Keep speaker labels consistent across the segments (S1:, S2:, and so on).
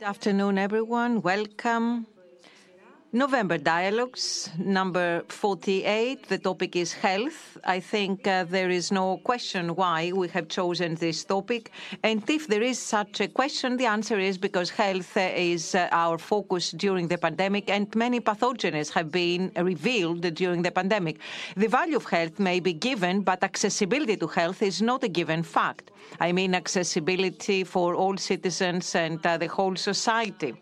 S1: Good afternoon, everyone. Welcome. November Dialogues, number 48. The topic is health. I think uh, there is no question why we have chosen this topic. And if there is such a question, the answer is because health uh, is uh, our focus during the pandemic and many pathogens have been revealed during the pandemic. The value of health may be given, but accessibility to health is not a given fact. I mean accessibility for all citizens and uh, the whole society.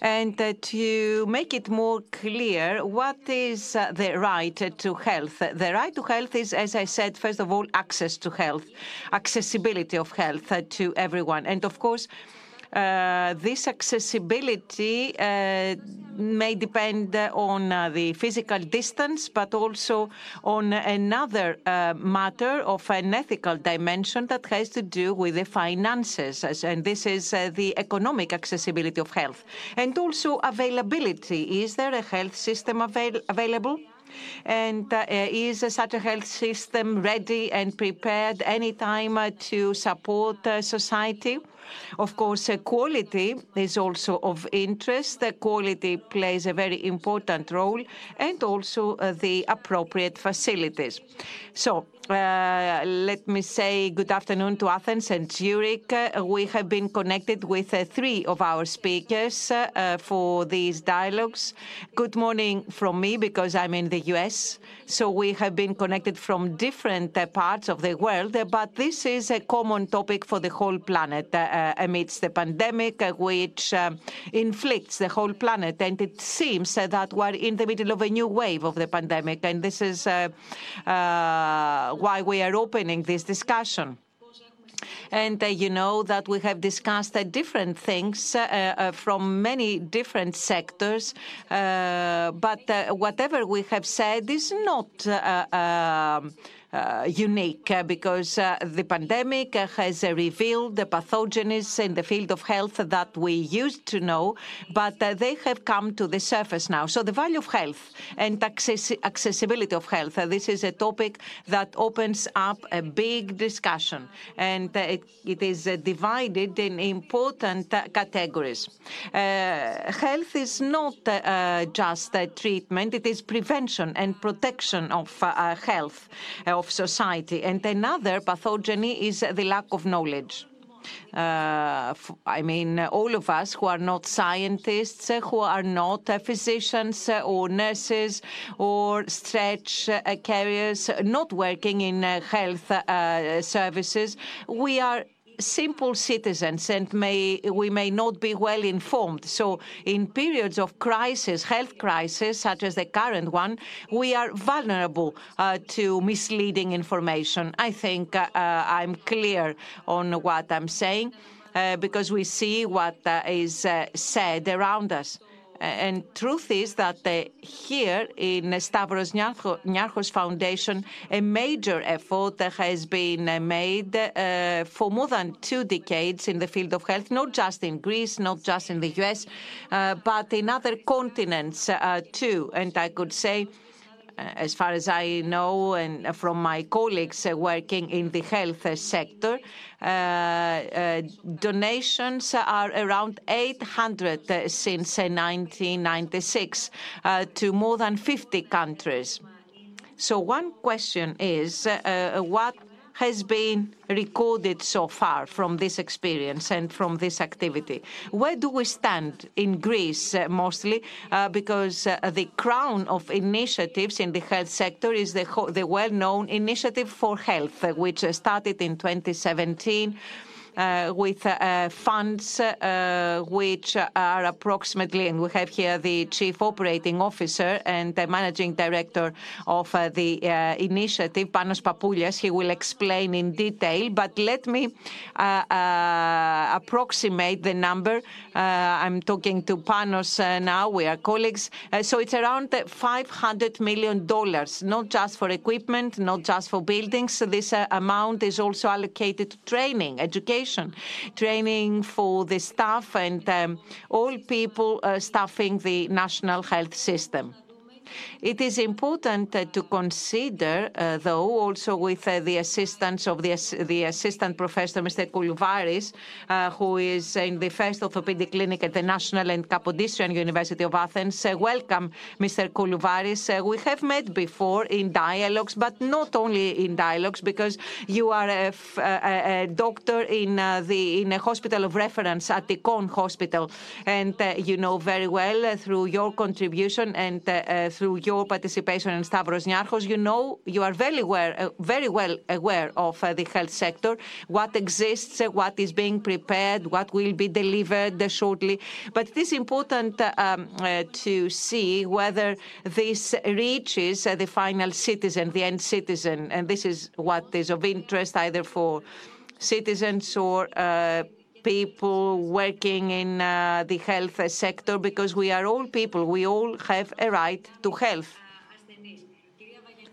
S1: And to make it more clear, what is uh, the right to health? The right to health is, as I said, first of all, access to health, accessibility of health to everyone. And of course, this accessibility uh, may depend on uh, the physical distance, but also on another matter of an ethical dimension that has to do with the finances, and this is the economic accessibility of health. And also availability. Is there a health system avail available? And uh, is such a health system ready and prepared anytime uh, to support uh, society? Of course, uh, quality is also of interest. Quality plays a very important role, and also uh, the appropriate facilities. So uh, let me say good afternoon to Athens and Zurich. Uh, we have been connected with uh, three of our speakers uh, for these dialogues. Good morning from me because I'm in the US. So we have been connected from different uh, parts of the world, but this is a common topic for the whole planet uh, amidst the pandemic, which inflicts the whole planet. And it seems that we're in the middle of a new wave of the pandemic. And this is why we are opening this discussion. And uh, you know that we have discussed uh, different things uh, uh from many different sectors, uh, but uh, whatever we have said is not um, Uh, unique uh, because uh, the pandemic uh, has uh, revealed the pathogens in the field of health that we used to know, but they have come to the surface now. So the value of health and access accessibility of health, this is a topic that opens up a big discussion, and it, it is divided in important categories. health is not just treatment; it is prevention and protection of health of society. And another pathogeny is the lack of knowledge. Uh, I mean, all of us who are not scientists, who are not uh, physicians uh, or nurses or stretch uh, carriers, not working in health services, we are simple citizens and may, we may not be well informed. So in periods of crisis, health crisis, such as the current one, we are vulnerable uh, to misleading information. I think uh, uh I'm clear on what I'm saying uh, because we see what uh, is uh, said around us. And truth is that uh, here in Stavros Niarchos Foundation, a major effort has been uh, made uh, for more than two decades in the field of health, not just in Greece, not just in the US, but in other continents too. And I could say Uh, as far as I know, and from my colleagues uh, working in the health uh, sector, donations are around 800 since uh, 1996 to more than 50 countries. So one question is, what has been recorded so far from this experience and from this activity? Where do we stand in Greece uh, mostly? Uh, because uh, the crown of initiatives in the health sector is the, the well known Initiative for Health, which started in 2017 uh, Uh, with uh, funds uh, which are approximately, and we have here the chief operating officer and the managing director of uh, the uh, initiative, Panos Papoulias. He will explain in detail, but let me approximate the number. I'm talking to Panos now. We are colleagues. So it's around $500 million, not just for equipment, not just for buildings. This amount is also allocated to training, education education, training for the staff and um, all people uh, staffing the national health system. It is important to consider, uh, though, also with uh, the assistance of the assistant professor, Mr. Koulouvaris, uh, who is in the first orthopedic clinic at the National and Kapodistrian University of Athens. Welcome, Mr. Koulouvaris. We have met before in dialogues, but not only in dialogues, because you are a doctor in the in a hospital of reference at the Kon Hospital, and you know very well through your contribution and through your participation in Stavros Niarchos, you know you are very aware, very well aware of the health sector, what exists, what is being prepared, what will be delivered shortly. But it is important um, uh, to see whether this reaches uh, the final citizen, the end citizen, and this is what is of interest either for citizens or uh, people working in uh, the health sector because we are all people. We all have a right to health.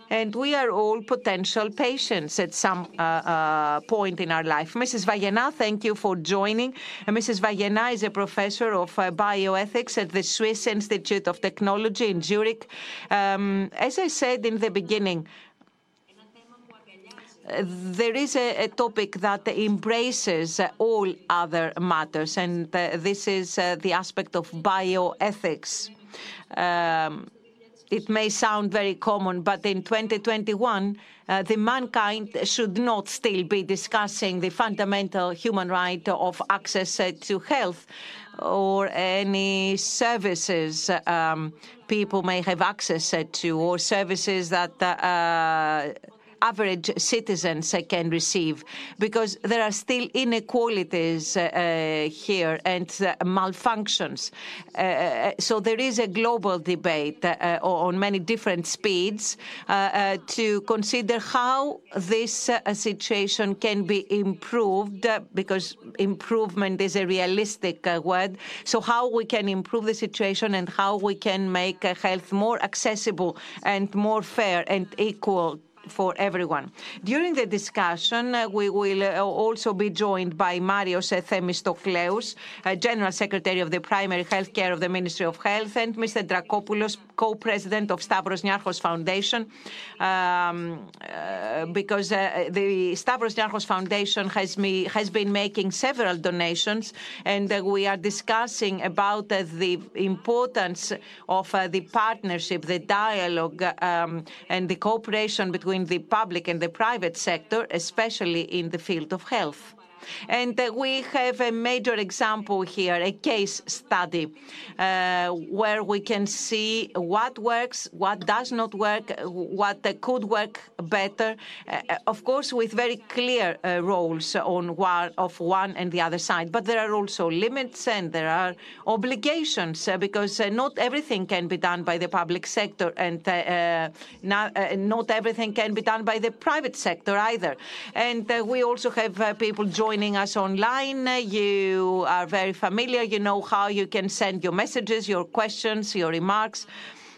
S1: And we are all potential patients at some uh, uh, point in our life. Mrs. Vayena, thank you for joining. Mrs. Vayena is a professor of uh, bioethics at the Swiss Institute of Technology in Zurich. Um, as I said in the beginning, there is a, a, topic that embraces all other matters, and uh, this is uh, the aspect of bioethics. Um, it may sound very common, but in 2021, uh, the mankind should not still be discussing the fundamental human right of access uh, to health or any services um, people may have access to, or services that uh, average citizens can receive because there are still inequalities uh, uh here and uh, malfunctions. Uh, uh, so there is a global debate uh, on many different speeds to consider how this situation can be improved because improvement is a realistic word. So how we can improve the situation and how we can make health more accessible and more fair and equal for everyone. During the discussion, uh, we will uh, also be joined by Marios Themistokleous, uh, General Secretary of the Primary Health Care of the Ministry of Health, and Mr. Dracopoulos, co-president of Stavros Niarchos Foundation, um, uh, because uh, the Stavros Niarchos Foundation has, me, has been making several donations, and uh, we are discussing about the importance of the partnership, the dialogue, um, and the cooperation between the public and the private sector, especially in the field of health. And uh, we have a major example here, a case study, uh, where we can see what works, what does not work, what uh, could work better, uh, uh, of course, with very clear uh, roles on one, of one and the other side. But there are also limits and there are obligations because not everything can be done by the public sector and not, not everything can be done by the private sector either. And we also have people joining joining us online. You are very familiar. You know how you can send your messages, your questions, your remarks.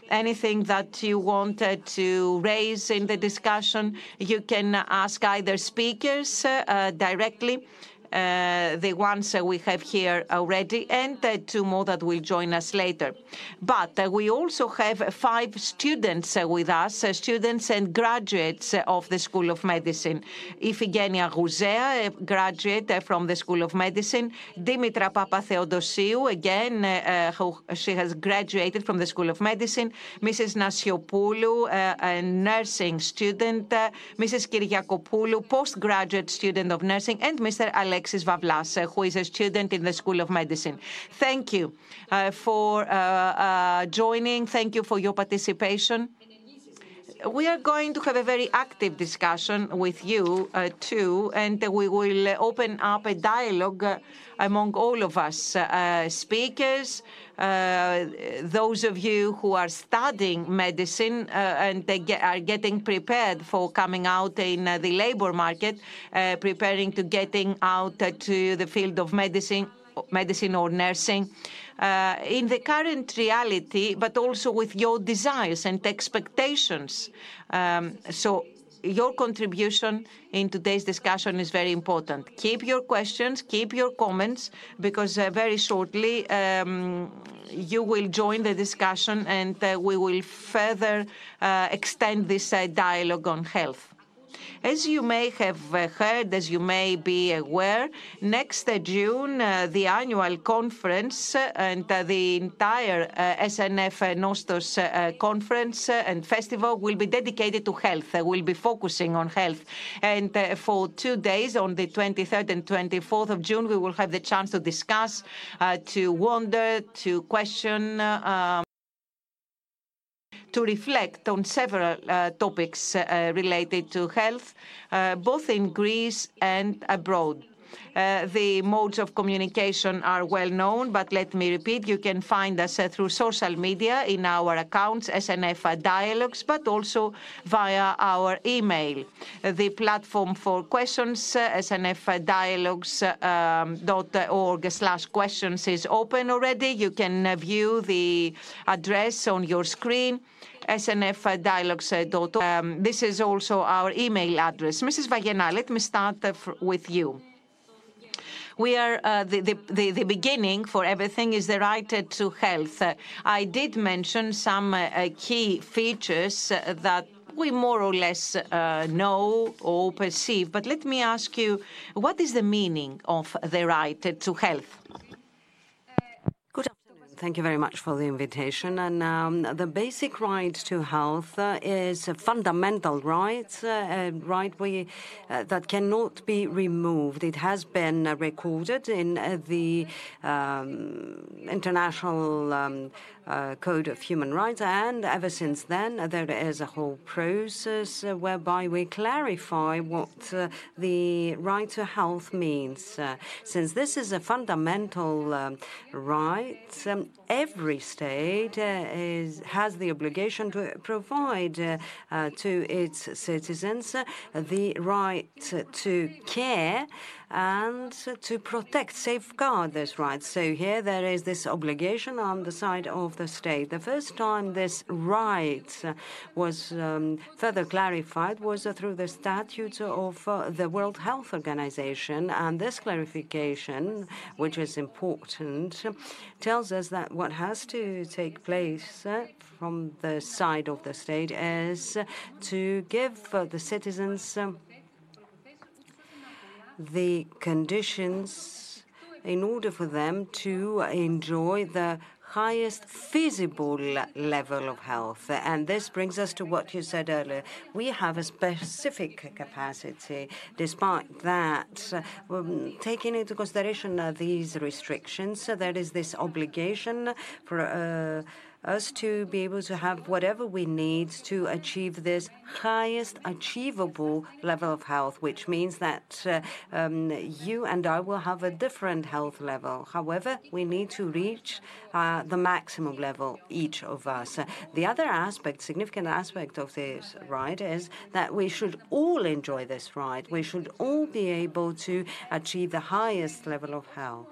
S1: Anything that you wanted to raise in the discussion, you can ask either speakers uh, directly Uh, the ones uh, we have here already, and uh, two more that will join us later. But uh, we also have five students uh, with us, students and graduates of the School of Medicine. Ifigenia Rouzea, a graduate from the School of Medicine. Dimitra Papatheodosiou, again, who she has graduated from the School of Medicine. Mrs. Nasiopoulou, a nursing student. Mrs. Kyriakopoulou, postgraduate student of nursing, and Mr. Alex Alexis Vavlas, who is a student in the School of Medicine. Thank you uh, for uh, uh, joining. Thank you for your participation. We are going to have a very active discussion with you uh, too, and we will open up a dialogue uh, among all of us, uh, speakers, those of you who are studying medicine and they get, are getting prepared for coming out in the labor market, preparing to getting out to the field of medicine, medicine or nursing. Uh, in the current reality, but also with your desires and expectations. Um, so your contribution in today's discussion is very important. Keep your questions, keep your comments, because uh, very shortly um, you will join the discussion and uh, we will further uh, extend this uh, dialogue on health. As you may have uh, heard, as you may be aware, next uh, June, uh, the annual conference uh, and uh, the entire uh, SNF Nostos conference and festival will be dedicated to health. We'll be focusing on health. And for two days, on the 23rd and 24th of June, we will have the chance to discuss, to wonder, to question. Um, To reflect on several uh, topics uh, related to health, uh, both in Greece and abroad. Uh, the modes of communication are well known, but let me repeat, you can find us uh, through social media in our accounts, SNF Dialogues, but also via our email. The platform for questions, uh, snfdialogues.org um, is open already. You can view the address on your screen snfdialogues.org. Um, this is also our email address. Mrs. Vayena, let me start uh, with you. We are uh, the, the, the, beginning for everything is the right to health. Uh, I did mention some uh, key features that we more or less uh, know or perceive, but let me ask you, what is the meaning of the right to health?
S2: Thank you very much for the invitation. And um, the basic right to health uh, is a fundamental right, uh, a right we, uh, that cannot be removed. It has been uh, recorded in uh, the um, International um, uh, Code of Human Rights, and ever since then, there is a whole process whereby we clarify what the right to health means. since this is a fundamental um, right, um, every state uh, is, has the obligation to provide uh, uh, to its citizens the right to care and to protect, safeguard this right. So here there is this obligation on the side of the state. The first time this right was um, further clarified was uh, through the statutes of uh, the World Health Organization, and this clarification, which is important, tells us that what has to take place uh, from the side of the state is to give the citizens the conditions in order for them to enjoy the highest feasible level of health. And this brings us to what you said earlier. We have a specific capacity. Despite that, um, taking into consideration uh, these restrictions, uh, there is this obligation for uh, us to be able to have whatever we need to achieve this highest achievable level of health, which means that uh, um, you and I will have a different health level. However, we need to reach uh, the maximum level, each of us. The other aspect, significant aspect of this right, is that we should all enjoy this right. We should all be able to achieve the highest level of health.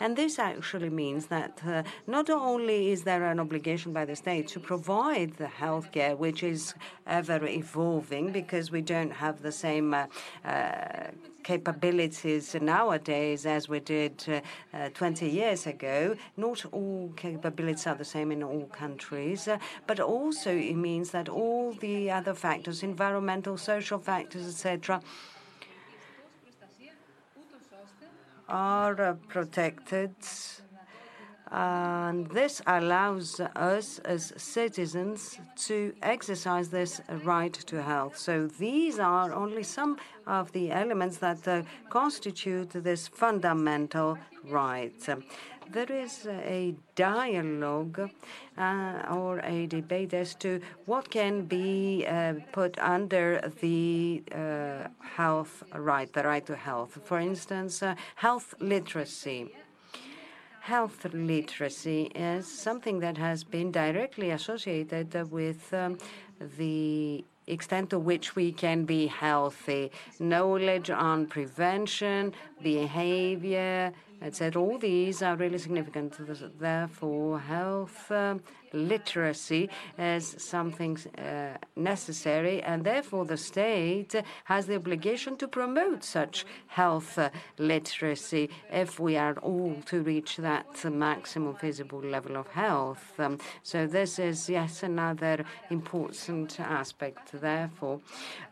S2: And this actually means that uh, not only is there an obligation by the state to provide the health care, which is ever evolving because we don't have the same uh, uh, capabilities nowadays as we did uh, 20 years ago. Not all capabilities are the same in all countries, uh, but also it means that all the other factors, environmental, social factors, etc., are uh, protected and this allows us as citizens to exercise this right to health. So these are only some of the elements that uh, constitute this fundamental right. There is a dialogue uh, or a debate as to what can be uh, put under the uh, health right, the right to health. For instance, uh, health literacy health literacy is something that has been directly associated with um, the extent to which we can be healthy. Knowledge on prevention, behavior, etc. All these are really significant. Therefore, health uh, literacy as something uh, necessary, and therefore the state has the obligation to promote such health uh, literacy if we are all to reach that maximum feasible level of health. Um, so this is yes another important aspect. Therefore,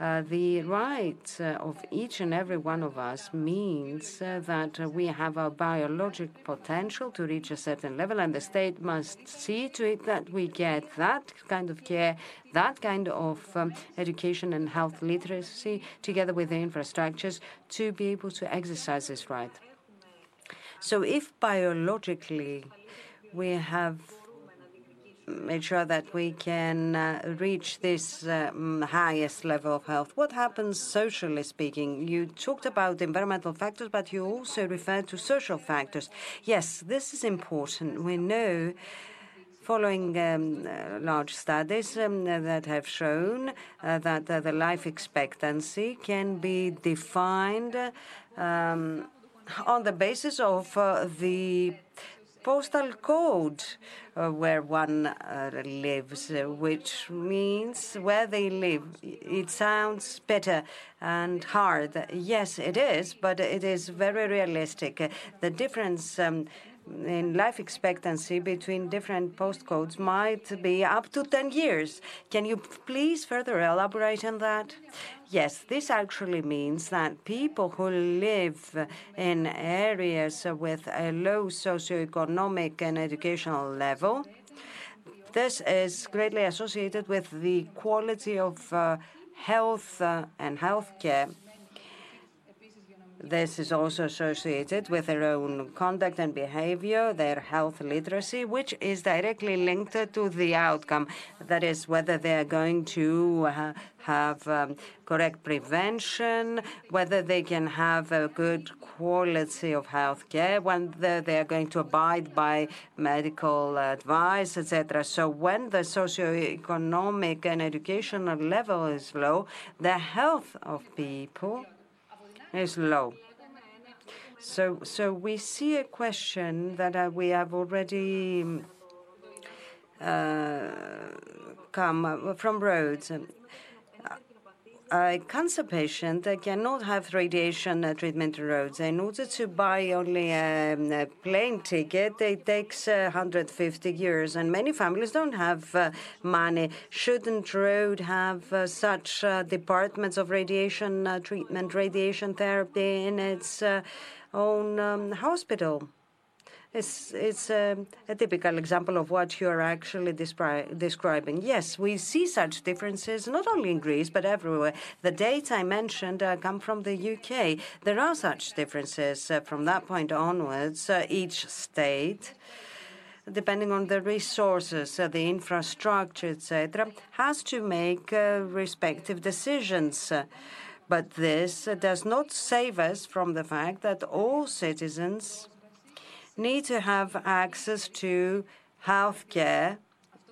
S2: uh, the right uh, of each and every one of us means uh, that we have a biologic potential to reach a certain level, and the state must see to it that we get that kind of care, that kind of um, education and health literacy, together with the infrastructures, to be able to exercise this right. So, if biologically we have made sure that we can uh, reach this um, highest level of health. What happens socially speaking? You talked about environmental factors, but you also referred to social factors. Yes, this is important. We know following um, uh, large studies um, that have shown uh, that uh, the life expectancy can be defined um, on the basis of uh, the postal code uh, where one lives, which means where they live. It sounds bitter and hard. Yes, it is, but it is very realistic. The difference um, in life expectancy between different postcodes might be up to 10 years. Can you please further elaborate on that? Yes, this actually means that people who live in areas with a low socioeconomic and educational level, this is greatly associated with the quality of uh, health uh, and healthcare this is also associated with their own conduct and behavior, their health literacy, which is directly linked to the outcome. That is, whether they are going to uh, have um, correct prevention, whether they can have a good quality of health care, whether they are going to abide by medical advice, etc. So, when the socioeconomic and educational level is low, the health of people is low. So, so we see a question that uh, we have already uh, come from Rhodes. A cancer patient cannot have radiation uh, treatment Rhodes. In order to buy only a, a plane ticket, it takes uh, 150 years, and many families don't have uh, money. Shouldn't road have uh, such uh, departments of radiation uh, treatment, radiation therapy in its own um, hospital? It's, um, a typical example of what you're actually describing. Yes, we see such differences not only in Greece but everywhere. The data I mentioned uh, come from the UK. There are such differences uh, from that point onwards. Uh, each state depending on the resources, the infrastructure, etc., has to make respective decisions. But this does not save us from the fact that all citizens need to have access to health care,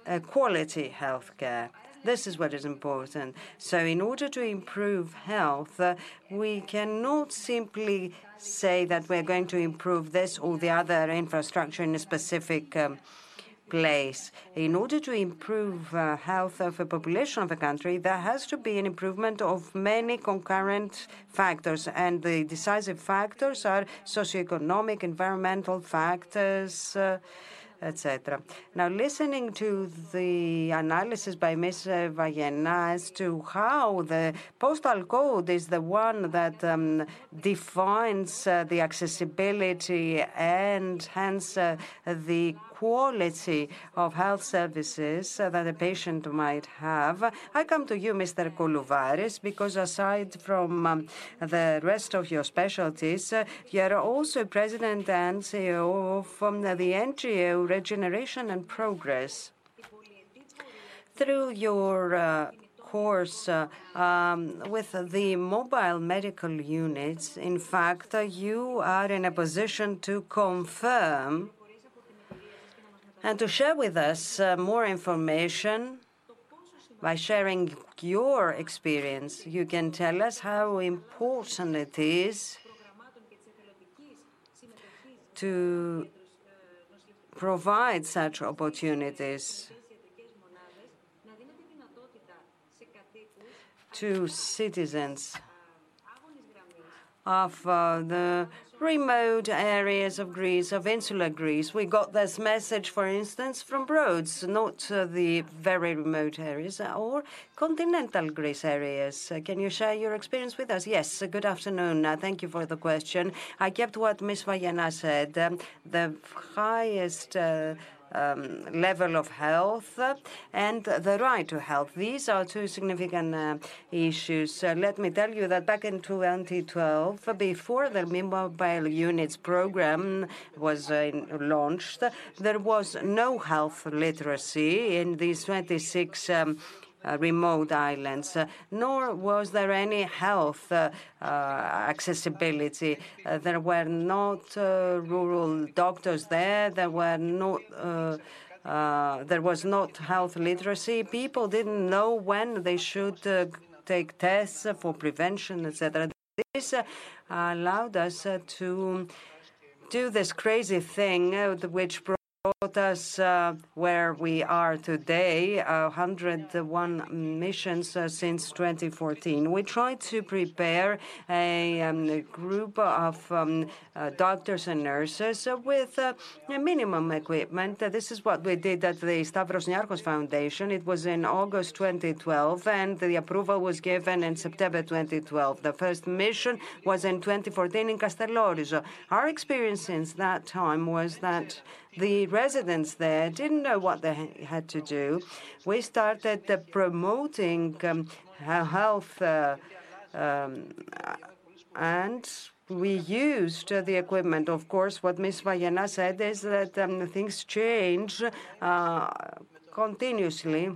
S2: uh, quality health care. This is what is important. So, in order to improve health, uh, we cannot simply say that we're going to improve this or the other infrastructure in a specific um, place. In order to improve uh, health of a population of a country, there has to be an improvement of many concurrent factors, and the decisive factors are socioeconomic, environmental factors. Uh, etc. Now, listening to the analysis by Ms. Vayena as to how the postal code is the one that um, defines uh, the accessibility and hence uh, the quality of health services that a patient might have. I come to you, Mr. Koulouvaris, because aside from um, the rest of your specialties, uh, you are also president and CEO of um, the NGO Regeneration and Progress. Through your uh, course uh, um, with the mobile medical units, in fact, you are in a position to confirm and to share with us uh, more information by sharing your experience. You can tell us how important it is to provide such opportunities to citizens of uh, the remote areas of Greece, of insular Greece. We got this message, for instance, from Rhodes, not uh, the very remote areas, uh, or continental Greece areas. Uh, can you share your experience with us? Yes, uh, good afternoon. Uh, thank you for the question. I kept what Ms. Vayena said. Um, the highest um, level of health and the right to health. These are two significant uh, issues. Let me tell you that back in 2012, before the mobile units program was uh, launched, there was no health literacy in these 26 um, remote islands, uh, nor was there any health uh, accessibility. there were not rural doctors there. There were not. Uh, there was not health literacy. People didn't know when they should uh, take tests for prevention, etc. This uh, allowed us to do this crazy thing, which brought us uh, where we are today, uh, 101 missions uh, since 2014. We tried to prepare a, um, group of um, doctors and nurses with minimum equipment. this is what we did at the Stavros Niarchos Foundation. It was in August 2012, and the approval was given in September 2012. The first mission was in 2014 in Castellorizo. Our experience since that time was that the residents there didn't know what they had to do. We started uh, promoting um, health uh, um, and we used the equipment. Of course, what Ms. Vayena said is that um, things change uh, continuously.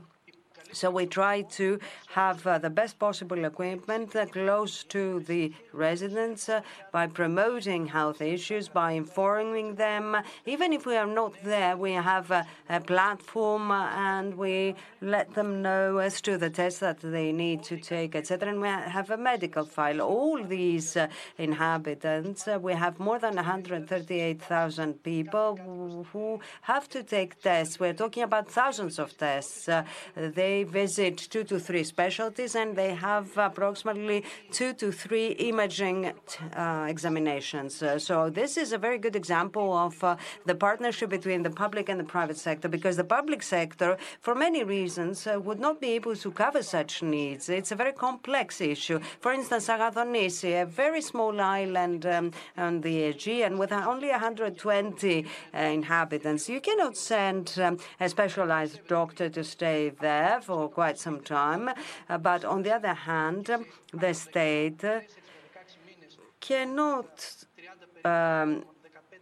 S2: So we try to have uh, the best possible equipment uh, close to the residents uh, by promoting health issues, by informing them. Even if we are not there, we have a, a platform uh, and we let them know as to the tests that they need to take, etc. And we have a medical file. All these uh, inhabitants, uh, we have more than 138,000 people who have to take tests. We're talking about thousands of tests. they they visit two to three specialties and they have approximately two to three imaging uh, examinations. Uh, so this is a very good example of uh, the partnership between the public and the private sector because the public sector, for many reasons, would not be able to cover such needs. It's a very complex issue. For instance, Agathonisi, a very small island um, on the Aegean with only 120 uh, inhabitants. You cannot send um, a specialized doctor to stay there for quite some time. Uh, but on the other hand, the state cannot um,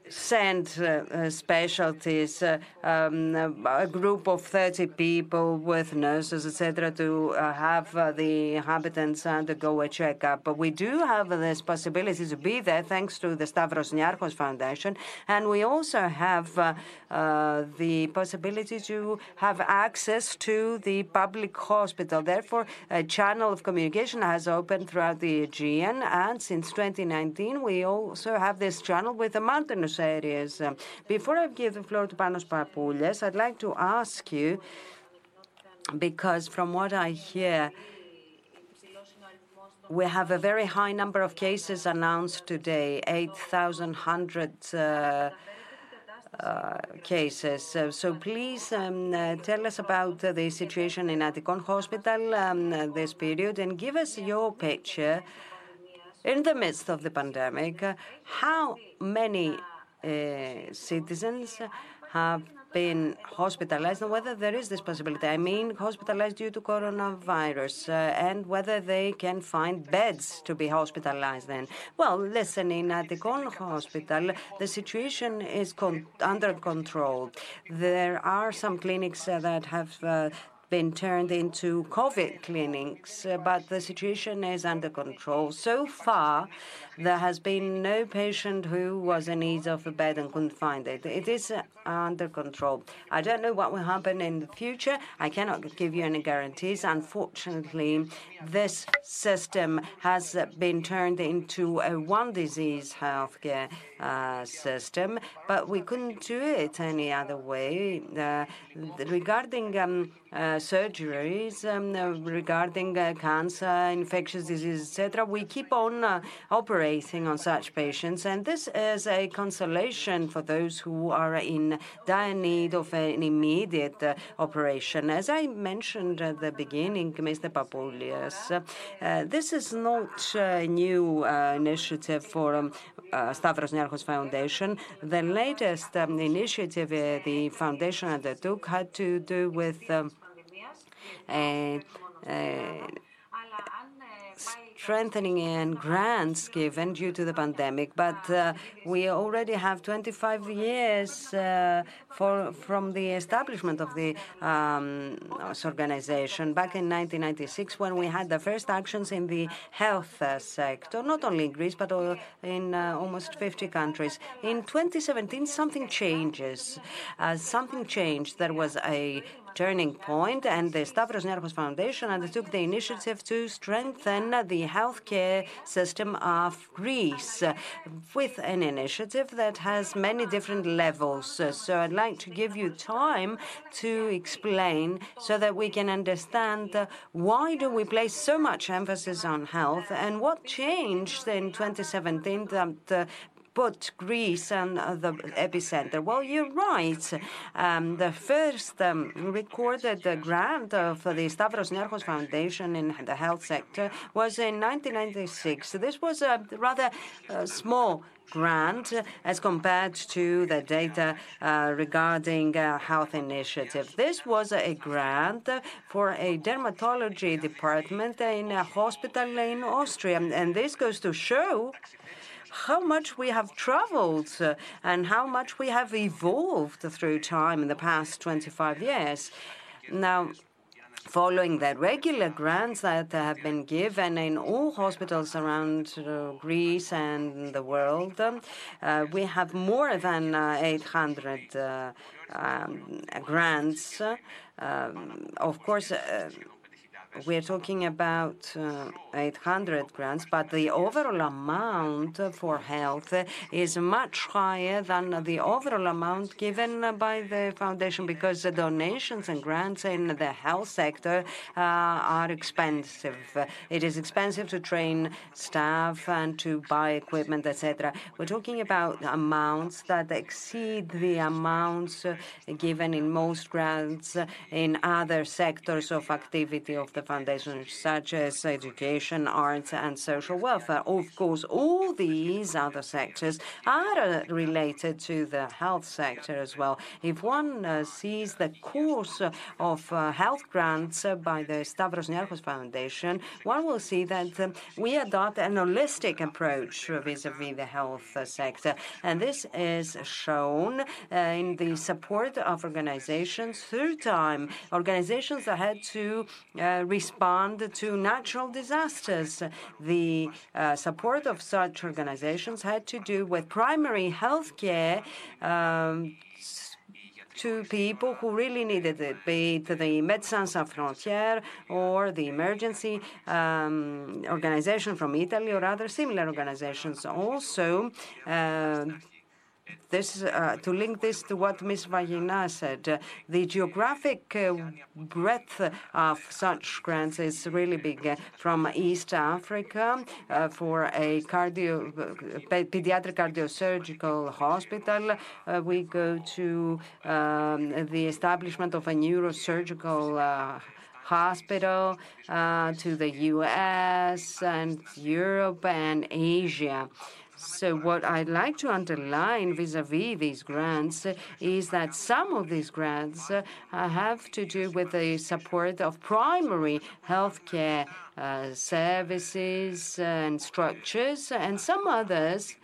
S2: send uh, specialties, uh, um, a group of 30 people with nurses, etc., to uh, have uh, the inhabitants undergo a checkup. But we do have this possibility to be there thanks to the Stavros Niarchos Foundation. And we also have uh, uh, the possibility to have access to the public hospital. Therefore, a channel of communication has opened throughout the Aegean. And since 2019, we also have this channel with the mountainous areas. Before I give the floor to Panos Papoulias, I'd like to ask you, because from what I hear, we have a very high number of cases announced today, 8,100 uh, uh, cases. So, please um, uh, tell us about the situation in Attikon Hospital um, this period and give us your picture in the midst of the pandemic. how many citizens have been hospitalized and whether there is this possibility. I mean, hospitalized due to coronavirus uh, and whether they can find beds to be hospitalized then. Well, listen, in Attikon Hospital, the situation is con- under control. There are some clinics uh, that have uh, been turned into COVID clinics, but the situation is under control. So far, there has been no patient who was in need of a bed and couldn't find it. It is under control. I don't know what will happen in the future. I cannot give you any guarantees. Unfortunately, this system has been turned into a one disease healthcare uh, system, but we couldn't do it any other way. Uh, regarding um, uh, surgeries, um, regarding uh, cancer, infectious diseases, etc., we keep on uh, operating on such patients, and this is a consolation for those who are in dire need of an immediate uh, operation. As I mentioned at the beginning, Mr. Papoulias, this is not a new initiative for um, uh, Stavros Niarchos Foundation. The latest um, initiative uh, the foundation undertook had to do with um, strengthening and grants given due to the pandemic, but uh, we already have 25 years uh, for, from the establishment of the um, organization back in 1996 when we had the first actions in the health uh, sector, not only in Greece but in uh, almost 50 countries. In 2017, something changes. Uh, something changed. There was a turning point, and the Stavros Niarchos Foundation undertook the initiative to strengthen the healthcare system of Greece with an initiative that has many different levels. So I'd like to give you time to explain so that we can understand why do we place so much emphasis on health and what changed in 2017 that put Greece and the epicenter. Well, you're right. Um, the first um, recorded grant of the Stavros Niarchos Foundation in the health sector was in 1996. This was a rather uh, small grant as compared to the data uh, regarding uh, health initiative. This was a grant for a dermatology department in a hospital in Austria. And this goes to show how much we have traveled uh, and how much we have evolved through time in the past 25 years. Now, following the regular grants that have been given in all hospitals around uh, Greece and the world, uh, we have more than uh, 800 uh, um, grants. Um, of course, uh, we're talking about uh, 800 grants, but the overall amount for health is much higher than the overall amount given by the foundation because the donations and grants in the health sector uh, are expensive. It is expensive to train staff and to buy equipment, etc. We're talking about amounts that exceed the amounts given in most grants in other sectors of activity of the foundations such as education, arts, and social welfare. Of course, all these other sectors are uh, related to the health sector as well. If one uh, sees the course of uh, health grants uh, by the Stavros Niarchos Foundation, one will see that we adopt an holistic approach vis-à-vis the health uh, sector. And this is shown uh, in the support of organizations through time, organizations that had to respond to natural disasters. The uh, support of such organizations had to do with primary health care. Um, to people who really needed it, be it the Médecins Sans Frontières or the emergency um, organization from Italy or other similar organizations. Also, uh, this uh, to link this to what Ms. Vayena said, uh, the geographic uh, breadth of such grants is really big. Uh, from East Africa for a cardio, pediatric cardiosurgical hospital, we go to um, the establishment of a neurosurgical hospital uh, to the US and Europe and Asia. So what I'd like to underline vis-à-vis these grants is that some of these grants uh, have to do with the support of primary healthcare uh, services and structures, and some others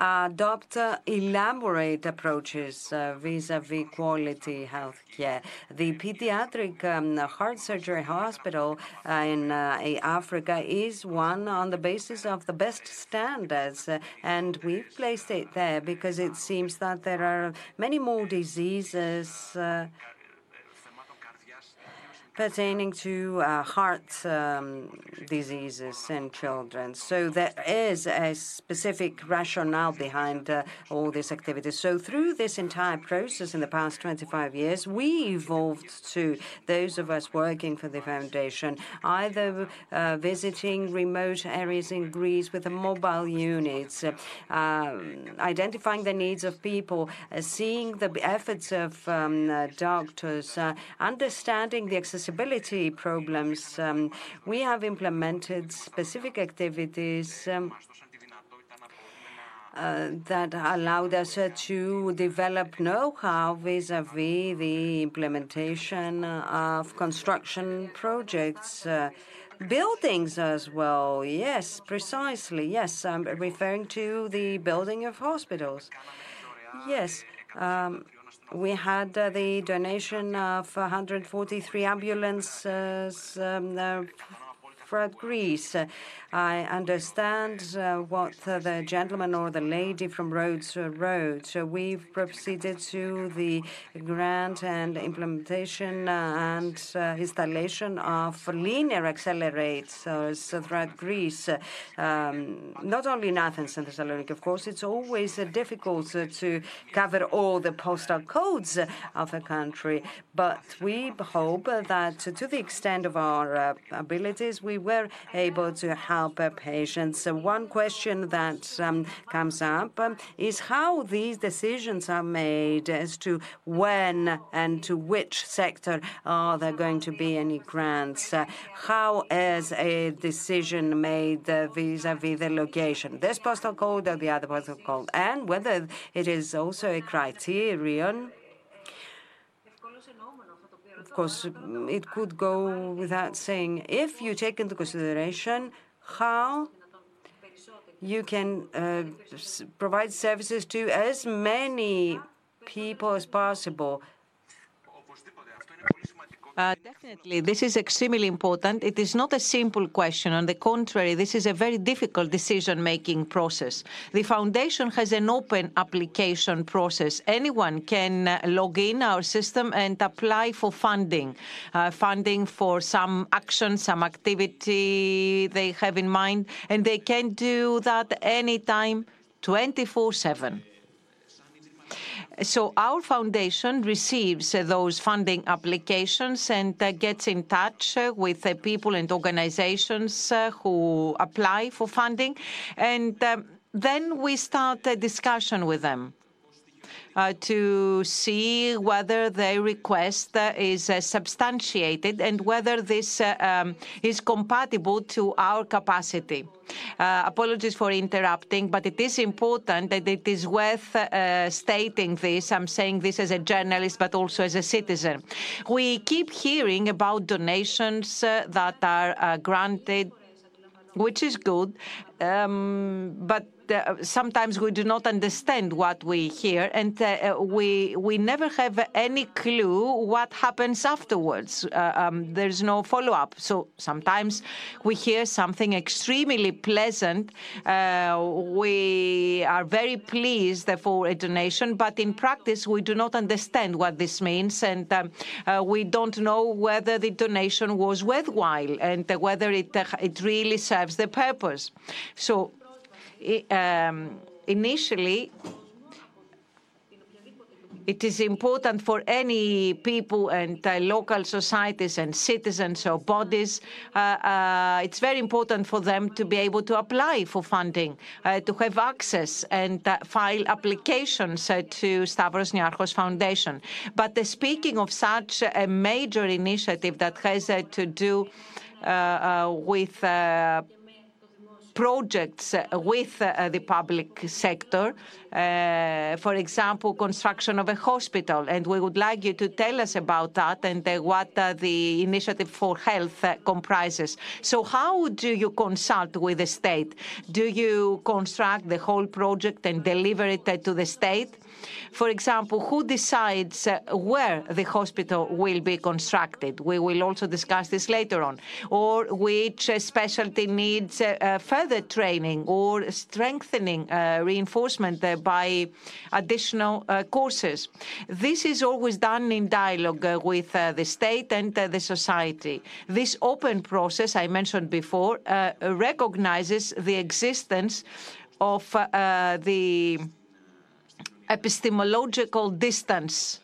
S2: adopt elaborate approaches uh, vis-à-vis quality health care. The pediatric um, heart surgery hospital uh, in uh, Africa is one on the basis of the best standards, and we've placed it there because it seems that there are many more diseases pertaining to uh, heart um, diseases in children. So there is a specific rationale behind uh, all these activities. So through this entire process in the past 25 years, we evolved to those of us working for the foundation, either uh, visiting remote areas in Greece with mobile units, uh, identifying the needs of people, uh, seeing the efforts of um, uh, doctors, understanding the accessibility accessibility problems. Um, we have implemented specific activities. Um, uh, that allowed us to develop know-how vis-à-vis the implementation of construction projects. Uh, buildings as well. Yes, precisely. Yes, I'm referring to the building of hospitals. Yes. We had uh, the donation of 143 ambulances um, uh, for Greece. I understand uh, what uh, the gentleman or the lady from Rhodes uh, wrote. We've proceeded to the grant and implementation and installation of linear accelerators throughout Greece. Um, not only in Athens and Thessaloniki, of course, it's always difficult to cover all the postal codes of a country, but we hope that to the extent of our abilities, we were able to help patients. One question that um, comes up um, is how these decisions are made as to when and to which sector are there going to be any grants. Uh, how is a decision made uh, vis-à-vis the location, this postal code or the other postal code, and whether it is also a criterion of course, it could go without saying, if you take into consideration how you can uh, provide services to as many people as possible
S1: definitely, this is extremely important. It is not a simple question. On the contrary, this is a very difficult decision-making process. The foundation has an open application process. Anyone can uh, log in our system and apply for funding, uh, funding for some action, some activity they have in mind, and they can do that anytime, 24/7. So our foundation receives uh, those funding applications and uh, gets in touch uh, with people and organizations who apply for funding. And um, then we start a discussion with them. Uh, to see whether their request uh, is uh, substantiated and whether this um, is compatible to our capacity. Apologies for interrupting, but it is important that it is worth stating this. I'm saying this as a journalist, but also as a citizen. We keep hearing about donations that are granted, which is good, um, but uh, sometimes we do not understand what we hear, and uh, we we never have any clue what happens afterwards. Uh, um, there's no follow up. So sometimes we hear something extremely pleasant. Uh, we are very pleased for a donation, but in practice we do not understand what this means, and um, uh, we don't know whether the donation was worthwhile and whether it it really serves the purpose. So um, initially, it is important for any people and uh, local societies and citizens or bodies. Uh, uh, it's very important for them to be able to apply for funding, uh, to have access and uh, file applications uh, to Stavros Niarchos Foundation. But speaking of such a major initiative that has to do with projects uh, with uh, the public sector, uh, for example, construction of a hospital. And we would like you to tell us about that and what the Initiative for Health comprises. So how do you consult with the state? Do you construct the whole project and deliver it to the state? For example, who decides uh, where the hospital will be constructed? We will also discuss this later on. Or which uh, specialty needs uh, further training or strengthening reinforcement by additional courses. This is always done in dialogue with the state and the society. This open process I mentioned before recognizes the existence of the epistemological distance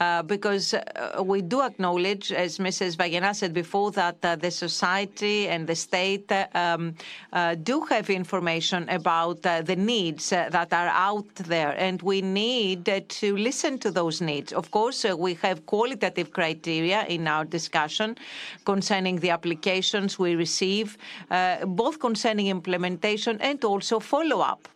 S1: uh, because uh, we do acknowledge, as Mrs. Vayena said before, that uh, the society and the state um, do have information about the needs that are out there, and we need to listen to those needs. Of course, we have qualitative criteria in our discussion concerning the applications we receive, both concerning implementation and also follow-up.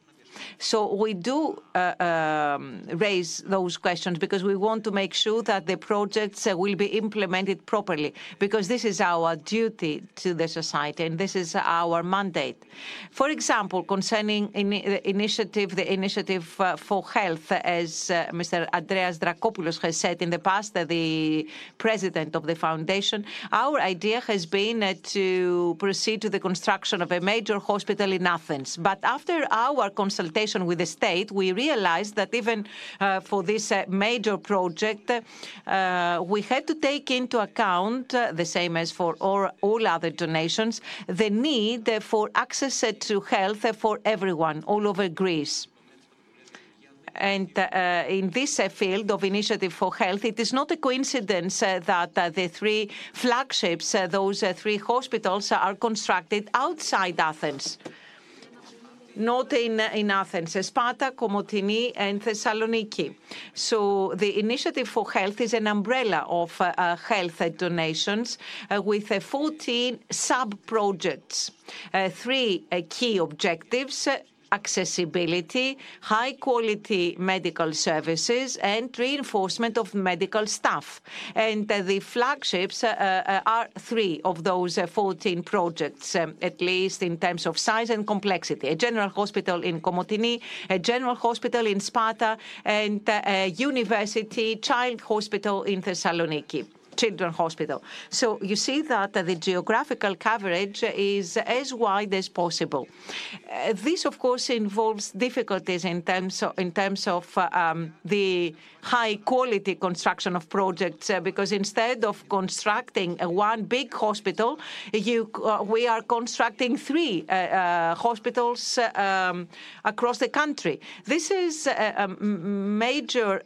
S1: So we do uh, um, raise those questions because we want to make sure that the projects uh, will be implemented properly, because this is our duty to the society and this is our mandate. For example, concerning the uh, initiative, the Initiative for Health, as Mr. Andreas Dracopoulos has said in the past, the president of the foundation, our idea has been to proceed to the construction of a major hospital in Athens. But after our consultation with the state, we realized that even uh, for this uh, major project, uh, we had to take into account, the same as for all other donations, the need for access to health for everyone all over Greece. And in this field of Initiative for Health, it is not a coincidence that the three flagships, those three hospitals, are constructed outside Athens. Not in Athens, Sparta, Komotini, and Thessaloniki. So the Initiative for Health is an umbrella of uh, uh, health donations uh, with 14 sub-projects, three key objectives: accessibility, high-quality medical services, and reinforcement of medical staff. And uh, the flagships uh, uh, are three of those 14 projects, um, at least in terms of size and complexity: a general hospital in Komotini, a general hospital in Sparta, and a university child hospital in Thessaloniki. Children's Hospital. So you see that the geographical coverage is as wide as possible. Uh, this, of course, involves difficulties in terms of uh, um, the high-quality construction of projects, uh, because instead of constructing one big hospital, we are constructing three hospitals um, across the country. This is a major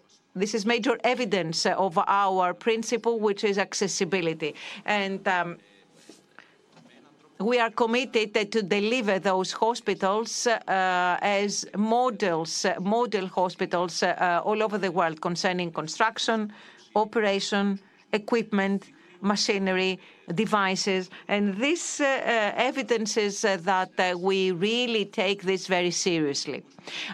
S1: evidence of our principle, which is accessibility. And um, we are committed to deliver those hospitals uh, as models, model hospitals uh, all over the world concerning construction, operation, equipment, machinery, devices. And this uh, uh, evidences uh, that we really take this very seriously.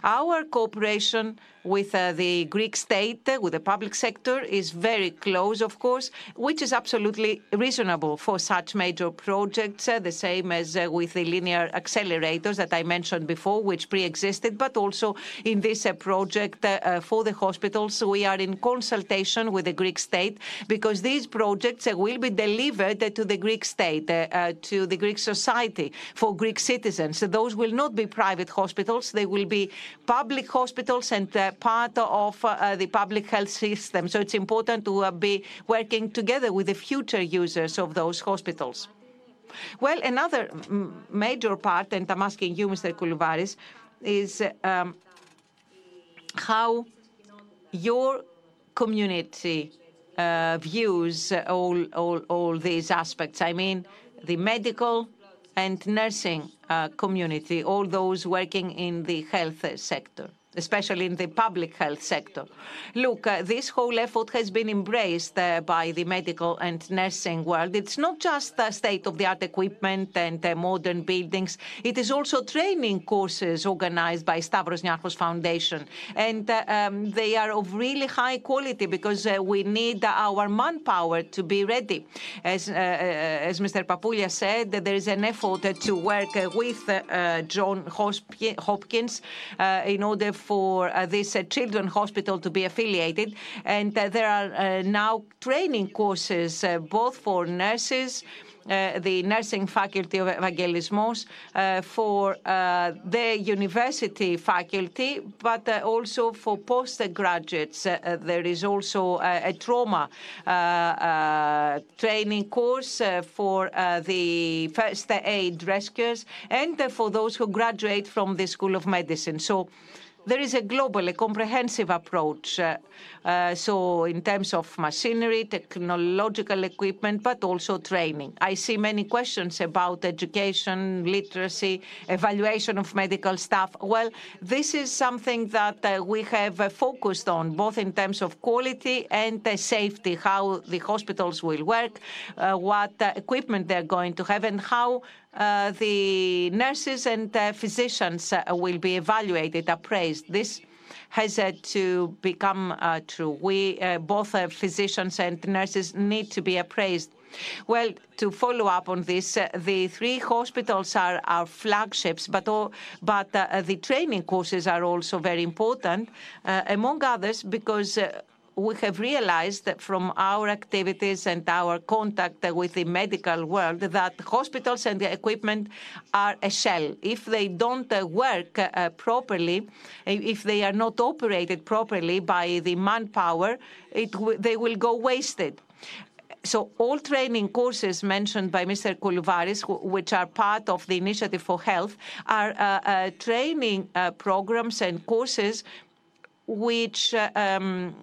S1: Our cooperation with the Greek state, with the public sector, is very close, of course, which is absolutely reasonable for such major projects, the same as with the linear accelerators that I mentioned before, which pre-existed, but also in this project for the hospitals, we are in consultation with the Greek state because these projects will be delivered to the Greek state, uh, uh, to the Greek society, for Greek citizens. Those will not be private hospitals. They will be public hospitals and uh, part of the public health system. So it's important to be working together with the future users of those hospitals. Well, another major part, and I'm asking you, Mr. Koulouvaris, is um, how your community Uh, views all all these aspects. I mean, the medical and nursing uh, community, all those working in the health sector. Especially in the public health sector. Look, uh, this whole effort has been embraced uh, by the medical and nursing world. It's not just uh, state-of-the-art equipment and uh, modern buildings. It is also training courses organized by Stavros Niarchos Foundation. And uh, um, they are of really high quality because uh, we need our manpower to be ready. As, as Mr. Papoulia said, there is an effort to work with John Hopkins in order for uh, this uh, children's hospital to be affiliated. And uh, there are now training courses both for nurses, uh, the nursing faculty of Evangelismos, uh, for uh, the university faculty, but also for postgraduates. there is also a trauma training course for the first aid rescuers and for those who graduate from the School of Medicine. So there is a global, a comprehensive approach. Uh, uh, so in terms of machinery, technological equipment, but also training. I see many questions about education, literacy, evaluation of medical staff. Well, this is something that uh, we have focused on, both in terms of quality and safety, how the hospitals will work, what equipment they're going to have, and how the nurses and uh, physicians uh, will be evaluated, appraised. This has uh, to become uh, true. We, both physicians and nurses, need to be appraised. Well, to follow up on this, the three hospitals are our flagships, but all, but the training courses are also very important, among others, because we have realized from our activities and our contact with the medical world that hospitals and equipment are a shell. If they don't work uh, properly, if they are not operated properly by the manpower, they will go wasted. So all training courses mentioned by Mr. Koulouvaris, which are part of the Initiative for Health, are uh, uh, training programs and courses which um,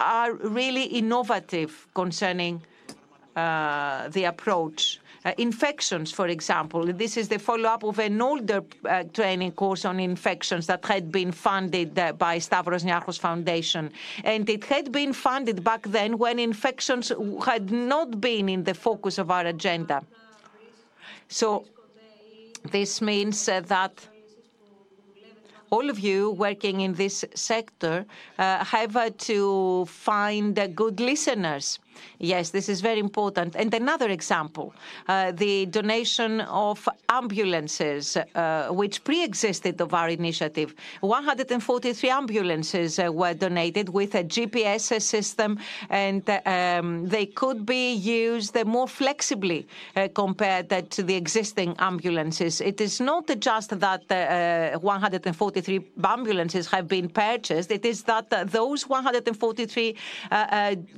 S1: are really innovative concerning uh, the approach. Uh, infections, for example, this is the follow-up of an older uh, training course on infections that had been funded by Stavros Niarchos Foundation. And it had been funded back then when infections had not been in the focus of our agenda. So this means that all of you working in this sector uh, have uh, to find good listeners. Yes, this is very important. And another example, uh, the donation of ambulances, uh, which pre-existed of our initiative. 143 ambulances uh, were donated with a GPS system, and um, they could be used more flexibly compared to the existing ambulances. It is not just that 143 ambulances have been purchased, it is that those 143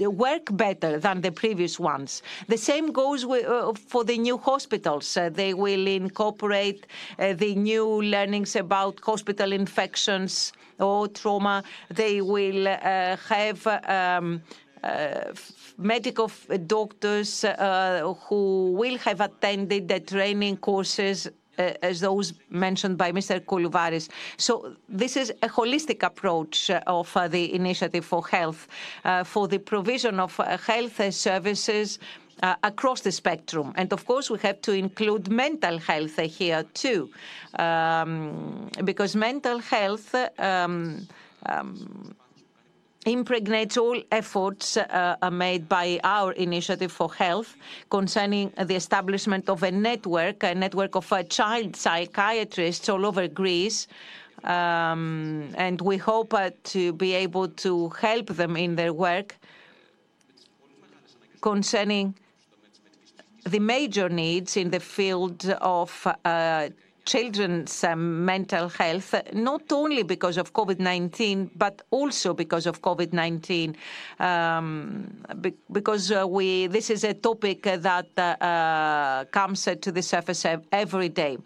S1: work better than the previous ones. The same goes uh, for the new hospitals. Uh, they will incorporate uh, the new learnings about hospital infections or trauma. They will have um, uh, medical doctors uh, who will have attended the training courses as those mentioned by Mr. Koulouvaris. So this is a holistic approach of uh, the Initiative for Health uh, for the provision of health services uh, across the spectrum. And of course, we have to include mental health here too, um, because mental health. Impregnates all efforts uh, made by our initiative for health concerning the establishment of a network, a network of uh, child psychiatrists all over Greece. Um, and we hope uh, to be able to help them in their work concerning the major needs in the field of uh, children's um, mental health, not only because of COVID-19, but also because of COVID-19, um, be- because uh, we this is a topic that uh, uh comes to the surface every day.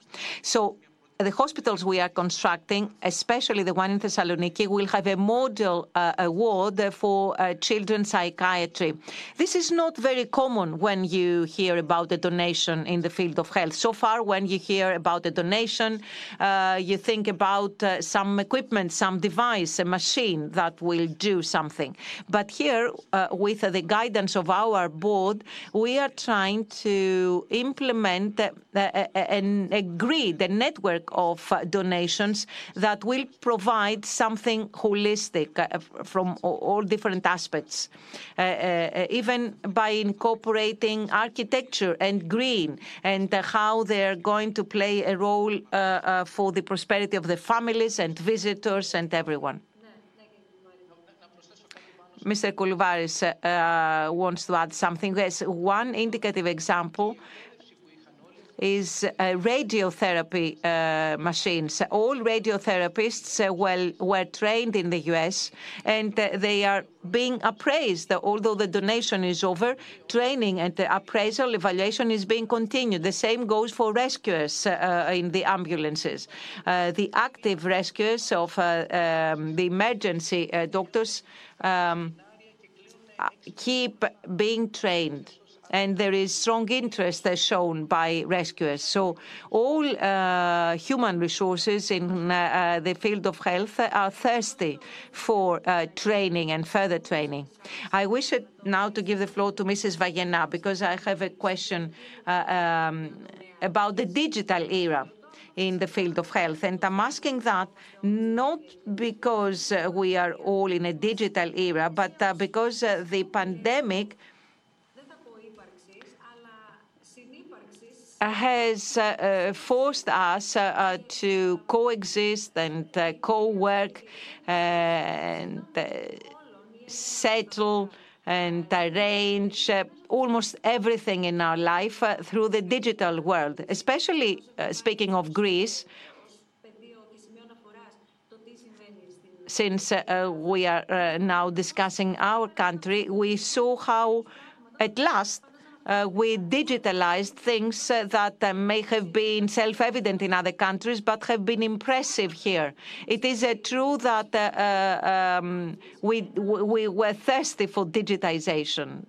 S1: So the hospitals we are constructing, especially the one in Thessaloniki, will have a model uh, award for uh, children's psychiatry. This is not very common when you hear about a donation in the field of health. So far, when you hear about a donation, uh, you think about uh, some equipment, some device, a machine that will do something. But here, uh, with the guidance of our board, we are trying to implement an agreed network of uh, donations that will provide something holistic uh, from all different aspects, uh, even by incorporating architecture and green and how they're going to play a role for the prosperity of the families and visitors and everyone. Mr. Koulouvaris uh, wants to add something. Yes, one indicative example is uh, radiotherapy uh, machines. All radiotherapists uh, were trained in the US and they are being appraised. Although the donation is over, training and appraisal evaluation is being continued. The same goes for rescuers in the ambulances. the active rescuers of um, the emergency doctors um, keep being trained and there is strong interest as shown by rescuers. So all uh, human resources in uh, the field of health are thirsty for uh, training and further training. I wish now to give the floor to Mrs. Vayena because I have a question um, about the digital era in the field of health. And I'm asking that not because we are all in a digital era, but because the pandemic has uh, uh, forced us uh, uh, to coexist and uh, co-work uh, and settle and arrange almost everything in our life through the digital world, especially speaking of Greece, since we are now discussing our country, we saw how at last uh, we digitalized things uh, that uh, may have been self-evident in other countries, but have been impressive here. It is true that um, we, we were thirsty for digitization.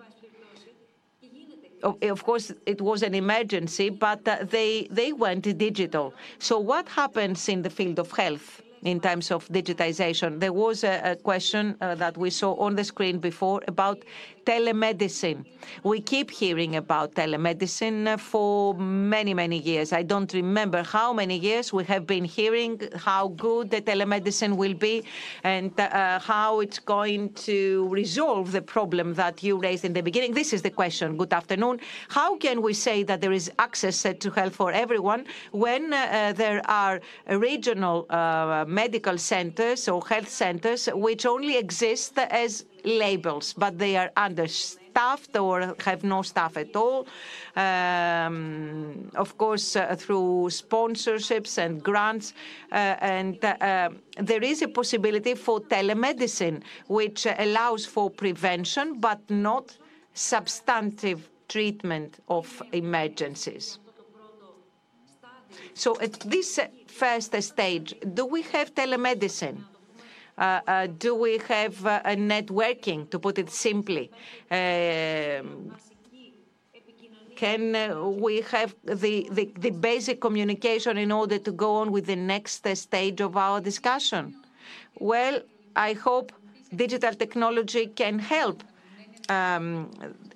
S1: Of course, it was an emergency, but they, they went digital. So what happens in the field of health? in terms of digitization. There was a, a question uh, that we saw on the screen before about telemedicine. We keep hearing about telemedicine for many, many years. I don't remember how many years we have been hearing how good the telemedicine will be and uh, how it's going to resolve the problem that you raised in the beginning. This is the question. Good afternoon. How can we say that there is access to health for everyone when uh, there are regional uh, medical centers or health centers which only exist as labels, but they are understaffed or have no staff at all. Um, of course, uh, through sponsorships and grants. Uh, and uh, there is a possibility for telemedicine, which allows for prevention but not substantive treatment of emergencies. So at this first stage, do we have telemedicine? Uh, uh, do we have uh, a networking, to put it simply? Can we have the, basic communication in order to go on with the next stage of our discussion? Well, I hope digital technology can help um,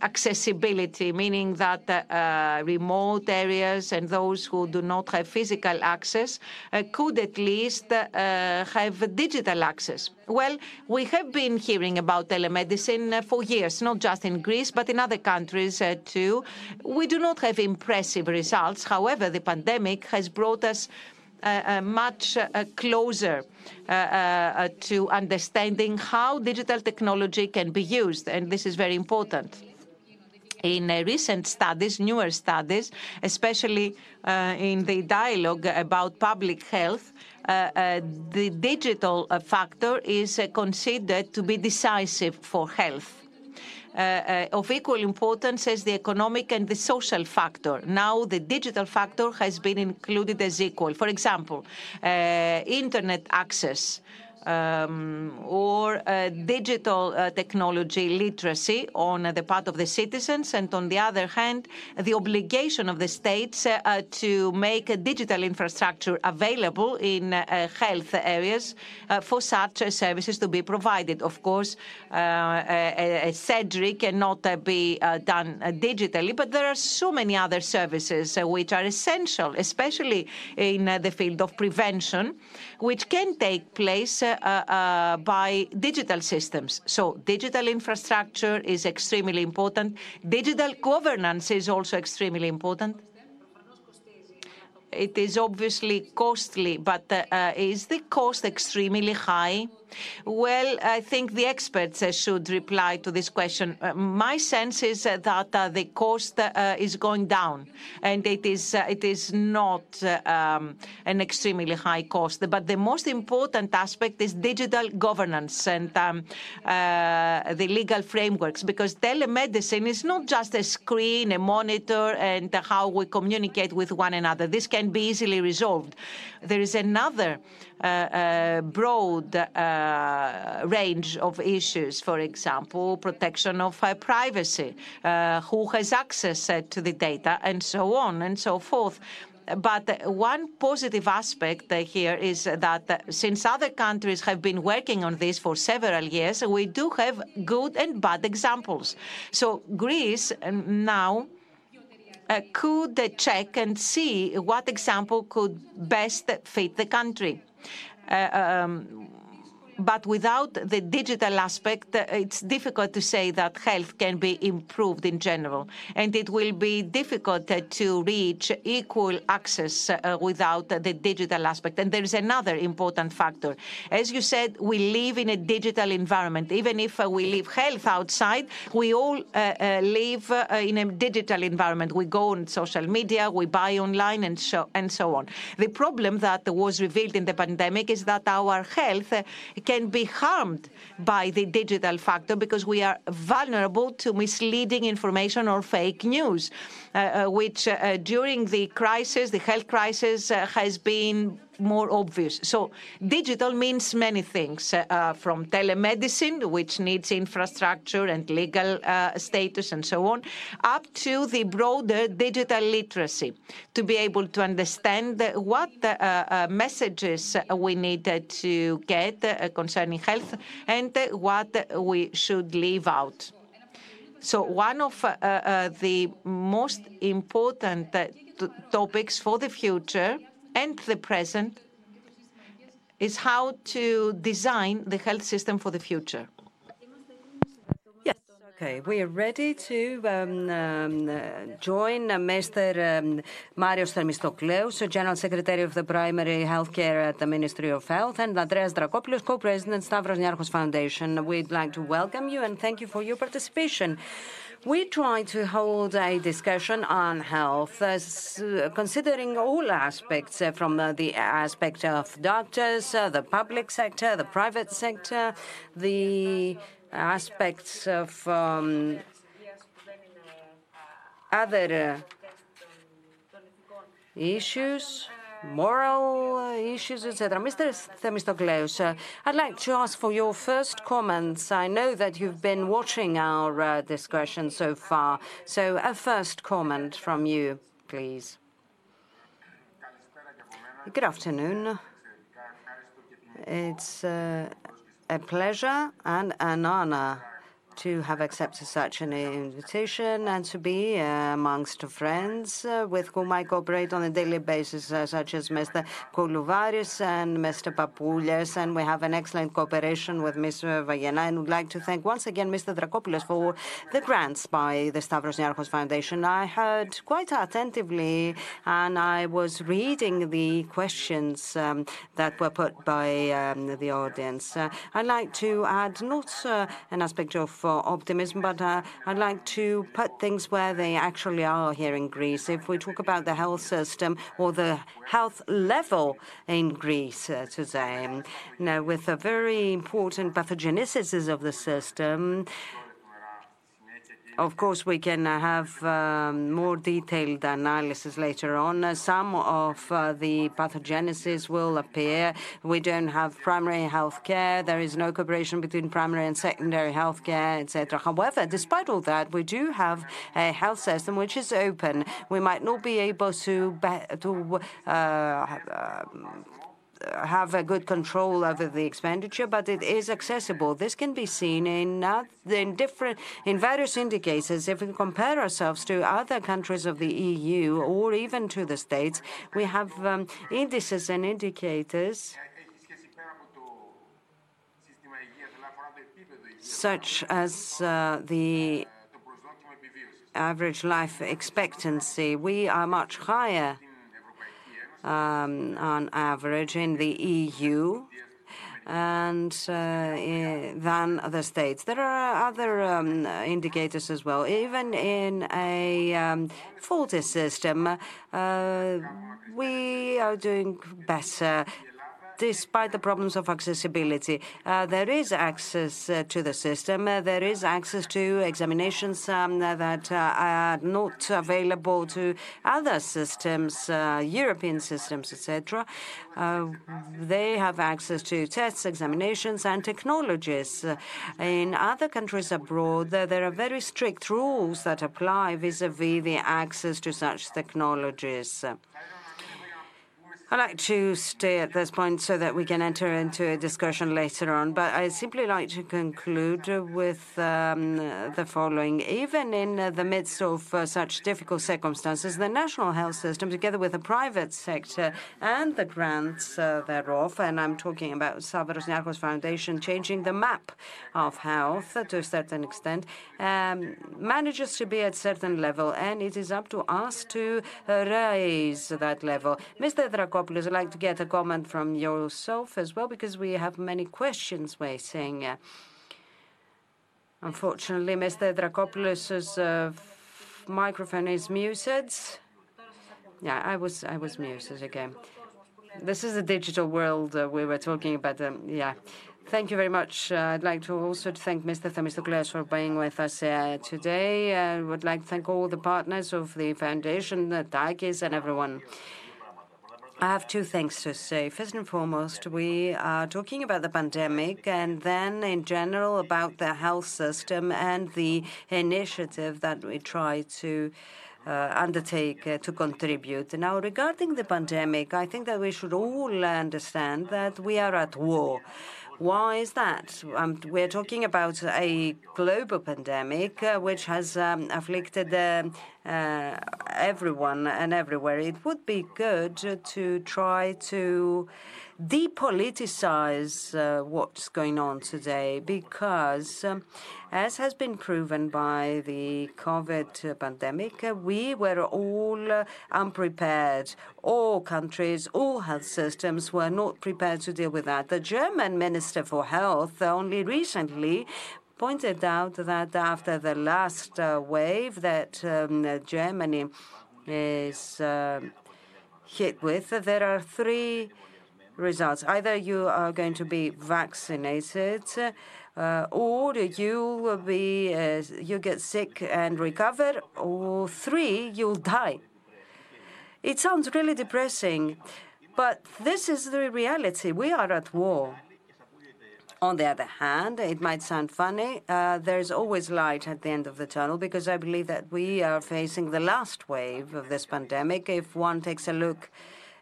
S1: accessibility, meaning that uh, remote areas and those who do not have physical access uh, could at least uh, have digital access. Well, we have been hearing about telemedicine for years, not just in Greece, but in other countries too. We do not have impressive results. However, the pandemic has brought us much uh, uh closer uh, uh, uh, to understanding how digital technology can be used, and this is very important. In recent studies, newer studies, especially in the dialogue about public health, the digital factor is considered to be decisive for health. Uh, uh, of equal importance as the economic and the social factor. Now the digital factor has been included as equal. For example, uh, internet access Um, or uh, digital uh, technology literacy on the part of the citizens, and on the other hand, the obligation of the states uh, uh to make digital infrastructure available in uh, health areas uh, for such services to be provided. Of course, surgery cannot be done digitally, but there are so many other services which are essential, especially in the field of prevention, which can take place Uh, uh, by digital systems. So digital infrastructure is extremely important. Digital governance is also extremely important. It is obviously costly, but uh, uh is the cost extremely high? Well, I think the experts uh, should reply to this question. Uh, my sense is uh, that the cost is going down, and it is it is not um, an extremely high cost. But the most important aspect is digital governance and um, the legal frameworks, because telemedicine is not just a screen, a monitor, and how we communicate with one another. This can be easily resolved. There is another uh, uh, Uh, uh, broad uh, range of issues, for example, protection of uh, privacy, who has access to the data, and so on and so forth. But one positive aspect here is that since other countries have been working on this for several years, we do have good and bad examples. So Greece now uh, could check and see what example could best fit the country. Uh, um, but without the digital aspect, uh, it's difficult to say that health can be improved in general. And it will be difficult uh, to reach equal access uh, without the digital aspect. And there is another important factor. As you said, we live in a digital environment. Even if we leave health outside, we all live in a digital environment. We go on social media, we buy online, and so, and so on. The problem that was revealed in the pandemic is that our health can be harmed by the digital factor because we are vulnerable to misleading information or fake news, which uh, during the crisis, the health crisis, uh, has been more obvious. So digital means many things, uh, from telemedicine, which needs infrastructure and legal uh, status and so on, up to the broader digital literacy, to be able to understand what uh, uh messages we need to get uh, concerning health and what we should leave out. So one of uh, the most important topics for the future and the present is how to design the health system for the future.
S2: Okay. We are ready to um, um, join uh, Mr. Um, Marios Themistokleous, General Secretary of the Primary Healthcare at the Ministry of Health, and Andreas Dracopoulos, Co-President Stavros Niarchos Foundation. We'd like to welcome you and thank you for your participation. We try to hold a discussion on health, uh, considering all aspects, uh, from uh, the aspect of doctors, uh, the public sector, the private sector, the aspects of um, other uh, issues moral uh, issues, etc. Mr. Themistokleous, uh, I'd like to ask for your first comments. I know that you've been watching our uh, discussion so far, so a first comment from you, please. Good afternoon. It's uh, a pleasure and an honor to have accepted such an invitation and to be uh, amongst friends uh, with whom I cooperate on a daily basis, uh, such as Mr. Koulouvaris and Mr. Papoulias, and we have an excellent cooperation with Mr. Vayena. And would like to thank once again Mr. Dracopoulos for the grants by the Stavros Niarchos Foundation. I heard quite attentively, and I was reading the questions um, that were put by um, the audience. Uh, I'd like to add not uh, an aspect of for optimism, but uh, I'd like to put things where they actually are here in Greece. If we talk about the health system or the health level in Greece uh, today, now with a very important pathogenicity of the system, Of course, we can have um, more detailed analysis later on. Uh, some of uh, the pathogenesis will appear. We don't have primary health care. There is no cooperation between primary and secondary health care, etc. However, despite all that, we do have a health system which is open. We might not be able to, uh, have a good control over the expenditure, but it is accessible. This can be seen in, in different, in various indicators. If we compare ourselves to other countries of the EU or even to the States, we have um, indices and indicators such as uh, the average life expectancy. We are much higher on average in the EU and uh, than the states. There are other um, indicators as well. Even in a um, faulty system, uh, we are doing better despite the problems of accessibility. Uh, there is access uh, to the system. Uh, there is access to examinations um, that are not available to other systems, European systems, etc. They have access to tests, examinations, and technologies. in other countries abroad, there are very strict rules that apply vis-à-vis the access to such technologies. I'd like to stay at this point so that we can enter into a discussion later on, but I'd simply like to conclude with um, the following. Even in the midst of uh, such difficult circumstances, the national health system, together with the private sector and the grants uh, thereof, and I'm talking about Stavros Niarchos Foundation, changing the map of health to a certain extent, um, manages to be at certain level, and it is up to us to raise that level. Mr. I'd like to get a comment from yourself as well, because we have many questions waiting. Unfortunately, Mr. Dracopoulos' uh, microphone is muted. Yeah, I was I was muted again. This is the digital world uh, we were talking about. Um, yeah. Thank you very much. Uh, I'd like to also thank Mr. Themistokleous for being with us uh, today. I would like to thank all the partners of the foundation, the Takis, and everyone. I have two things to say. First and foremost, we are talking about the pandemic and then in general about the health system and the initiative that we try to uh, undertake uh, to contribute. Now, regarding the pandemic, I think that we should all understand that we are at war. Why is that? Um, we're talking about a global pandemic uh, which has um, afflicted uh, everyone and everywhere. It would be good to try to depoliticize uh, what's going on today because, um, as has been proven by the COVID pandemic, uh, we were all uh, unprepared. All countries, all health systems were not prepared to deal with that. The German Minister for Health only recently pointed out that after the last uh, wave that um, Germany is uh, hit with, there are three results. Either you are going to be vaccinated, uh, or you will be uh, you get sick and recover, or three you'll die. It sounds really depressing, but this is the reality. We are at war. On the other hand, it might sound funny. Uh, there's always light at the end of the tunnel because I believe that we are facing the last wave of this pandemic. If one takes a look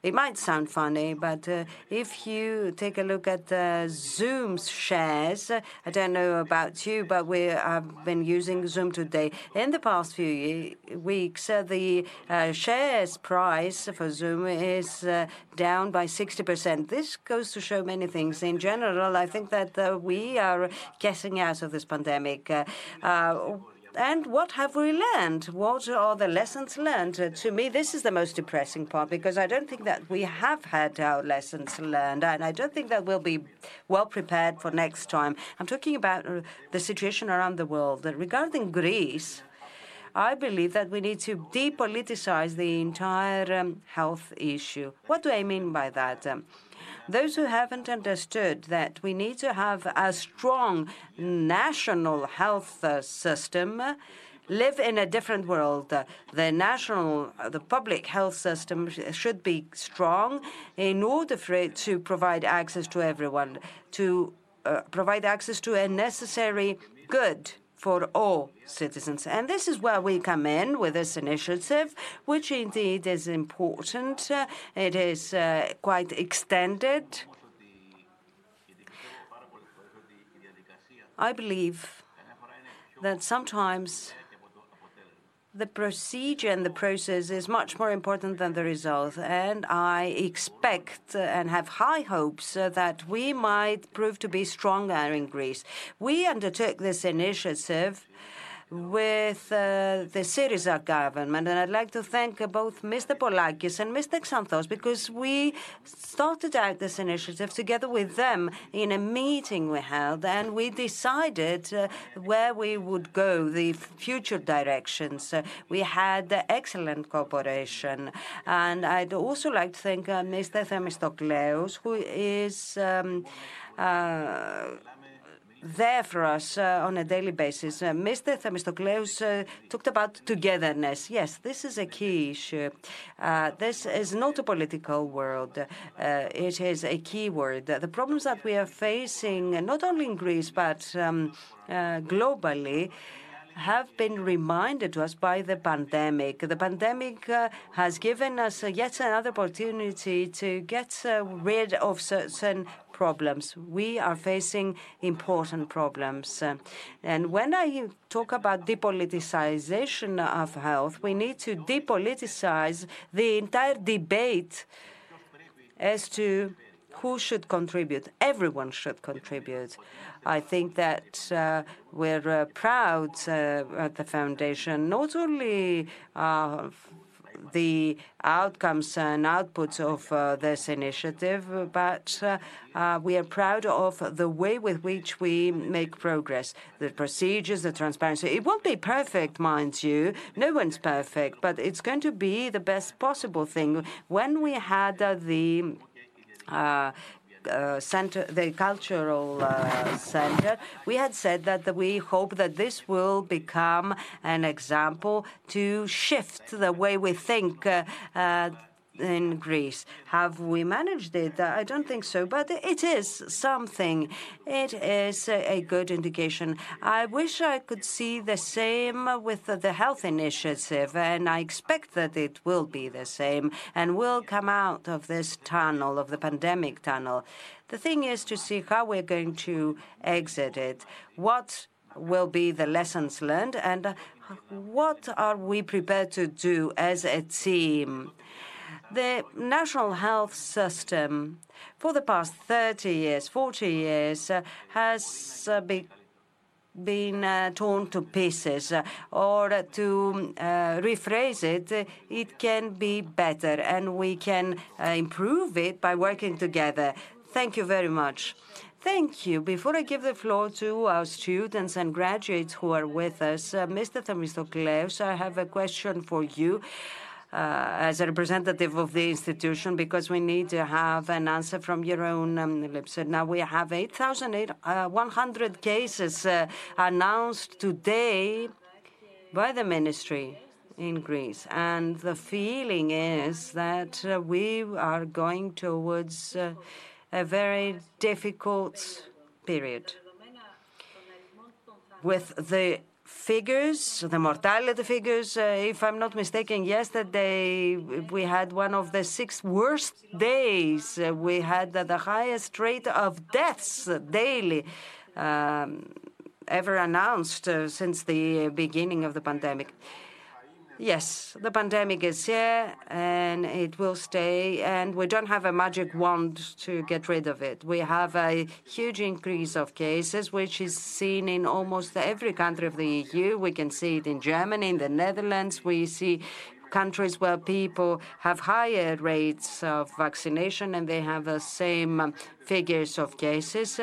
S2: it might sound funny, but uh, if you take a look at uh, Zoom's shares, I don't know about you, but we have been using Zoom today. In the past few weeks, uh, the shares price for Zoom is down by 60%. This goes to show many things. In general, I think that we are getting out of this pandemic. And what have we learned? What are the lessons learned? Uh, to me, this is the most depressing part because I don't think that we have had our lessons learned, and I don't think that we'll be well prepared for next time. I'm talking about uh, the situation around the world. regarding Greece, I believe that we need to depoliticize the entire um, health issue. What do I mean by that? Um, those who haven't understood that we need to have a strong national health uh, system live in a different world. The national, the public health system should be strong in order for it to provide access to everyone, to uh, provide access to a necessary good for all citizens. And this is where we come in with this initiative, which indeed is important. Uh, it is uh, quite extended. I believe that sometimes the procedure and the process is much more important than the result. And I expect and have high hopes that we might prove to be stronger in Greece. We undertook this initiative with uh, the Syriza government. And I'd like to thank uh, both Mr. Polakis and Mr. Xanthos because we started out this initiative together with them in a meeting we held and we decided uh, where we would go, the future directions. Uh, we had excellent cooperation. And I'd also like to thank uh, Mr. Themistokleous, who is. Um, uh, there for us on a daily basis. Mr. Themistokleous uh, talked about togetherness. Yes, this is a key issue. Uh, this is not a political world. Uh, it is a key word. The problems that we are facing, not only in Greece but um, uh, globally, have been reminded to us by the pandemic. The pandemic uh, has given us uh, yet another opportunity to get uh, rid of certain problems. We are facing important problems. and when I talk about depoliticization of health, we need to depoliticize the entire debate as to who should contribute. Everyone should contribute. I think that uh, we're uh, proud uh, at the foundation, not only the outcomes and outputs of uh, this initiative, but uh, uh, we are proud of the way with which we make progress, the procedures, the transparency. It won't be perfect, mind you. No one's perfect, but it's going to be the best possible thing. When we had the uh, uh, center, the cultural uh, center, we had said that, that we hope that this will become an example to shift the way we think in Greece. Have we managed it? I don't think so, but it is something. It is a good indication. I wish I could see the same with the health initiative, and I expect that it will be the same and will come out of this tunnel, of the pandemic tunnel. The thing is to see how we're going to exit it. What will be the lessons learned, and what are we prepared to do as a team? The national health system for the past 30 years, 40 years, uh, has uh, be, been uh, torn to pieces. or to rephrase it, it can be better and we can improve it by working together. Thank you very much. Thank you. Before I give the floor to our students and graduates who are with us, uh, Mr. Themistokleous, I have a question for you uh, as a representative of the institution because we need to have an answer from your own um, lips. Now we have 8,100 uh, cases uh, announced today by the ministry in Greece. And the feeling is that uh, we are going towards uh, a very difficult period. With the figures, the mortality figures, uh, if I'm not mistaken, yesterday we had one of the six worst days. Uh, we had the highest rate of deaths daily um, ever announced uh, since the beginning of the pandemic. Yes, the pandemic is here and it will stay, and we don't have a magic wand to get rid of it. We have a huge increase of cases, which is seen in almost every country of the EU. We can see it in Germany, in the Netherlands. We see countries where people have higher rates of vaccination and they have the same figures of cases.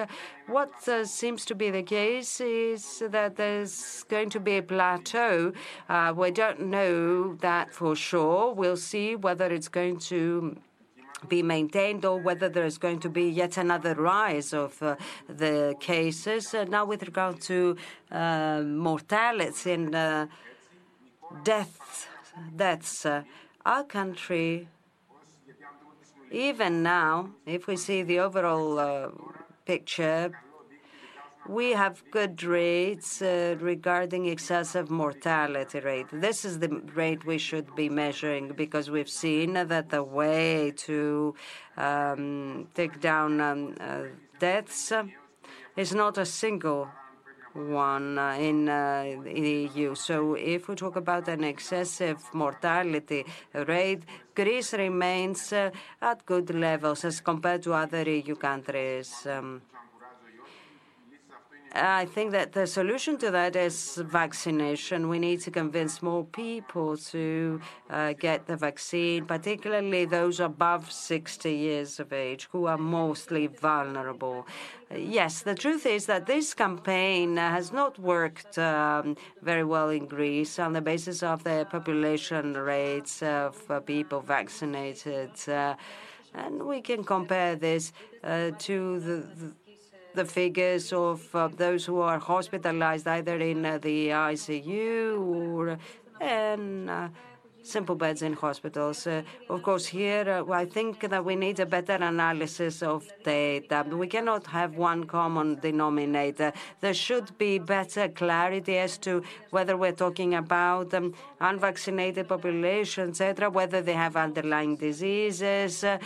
S2: What uh, seems to be the case is that there's going to be a plateau. Uh, we don't know that for sure. We'll see whether it's going to be maintained or whether there is going to be yet another rise of uh, the cases. Uh, now, with regard to uh, mortality and uh, death, deaths, uh, our country, even now, if we see the overall uh, picture, we have good rates uh, regarding excessive mortality rate. This is the rate we should be measuring because we've seen that the way to um, take down um, uh, deaths is not a single one uh, in uh, the EU. So if we talk about an excessive mortality rate, Greece remains uh, at good levels as compared to other EU countries. I think that the solution to that is vaccination. We need to convince more people to uh, get the vaccine, particularly those above 60 years of age who are mostly vulnerable. Yes, the truth is that this campaign has not worked um, very well in Greece on the basis of the population rates of uh, people vaccinated. Uh, and we can compare this uh, to the, the the figures of uh, those who are hospitalized either in uh, the ICU or in uh, simple beds in hospitals. Uh, of course, here uh, I think that we need a better analysis of data. We cannot have one common denominator. There should be better clarity as to whether we're talking about um, unvaccinated population, etc., whether they have underlying diseases, uh,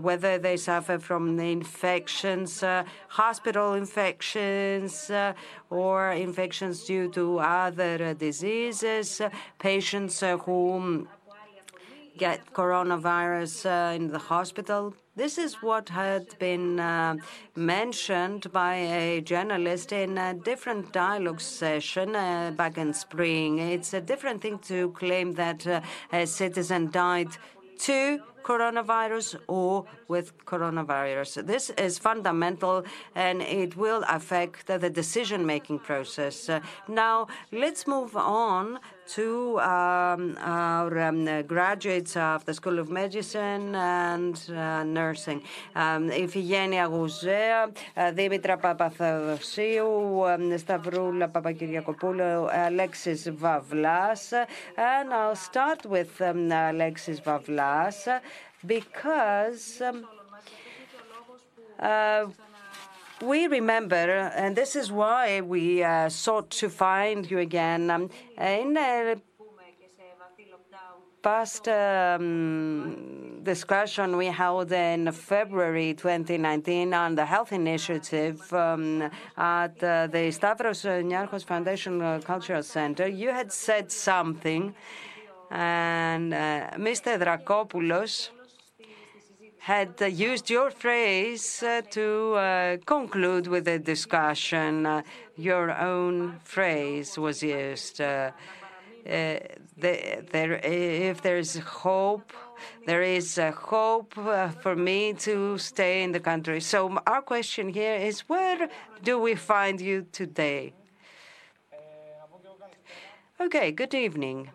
S2: whether they suffer from infections, hospital infections, or infections due to other diseases, patients who get coronavirus uh, in the hospital. This is what had been uh, mentioned by a journalist in a different dialogue session uh, back in spring. It's a different thing to claim that uh, a citizen died to coronavirus or with coronavirus. This is fundamental and it will affect the decision making process. Now, let's move on to um, our um, graduates of the School of Medicine and uh, Nursing. Um, Iphigenia Γουζέα, Δήμητρα Παπαθεοδοσίου, Σταυρούλα Παπακυριακοπούλου, Alexis Vavlas. And I'll start with um, Alexis Vavlas because um, uh, we remember, and this is why we uh, sought to find you again. Um, in a past um, discussion we held in February 2019 on the health initiative um, at uh, the Stavros Niarchos Foundation uh, Cultural Center, you had said something, and uh, Mr. Dracopoulos had used your phrase uh, to uh, conclude with the discussion. Uh, your own phrase was used. The, there, if there is hope, there is hope for me to stay in the country. So our question here is, where do we find you today? Okay, good evening.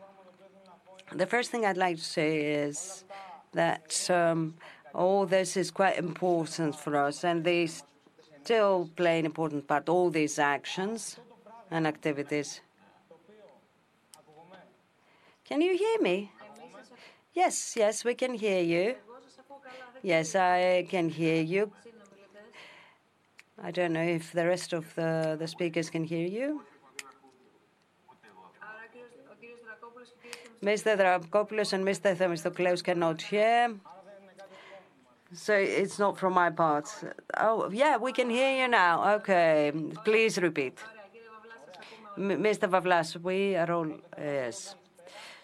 S2: The first thing I'd like to say is that um, all this is quite important for us, and they still play an important part, all these actions and activities. Can you hear me? Yes, yes, we can hear you. Yes, I can hear you. I don't know if the rest of the, the speakers can hear you. Mr. Dracopoulos and Mr. Themistokleous cannot hear. So it's not from my part. Oh, yeah, we can hear you now. Okay, please repeat. Mr. Vavlas, we are all yes.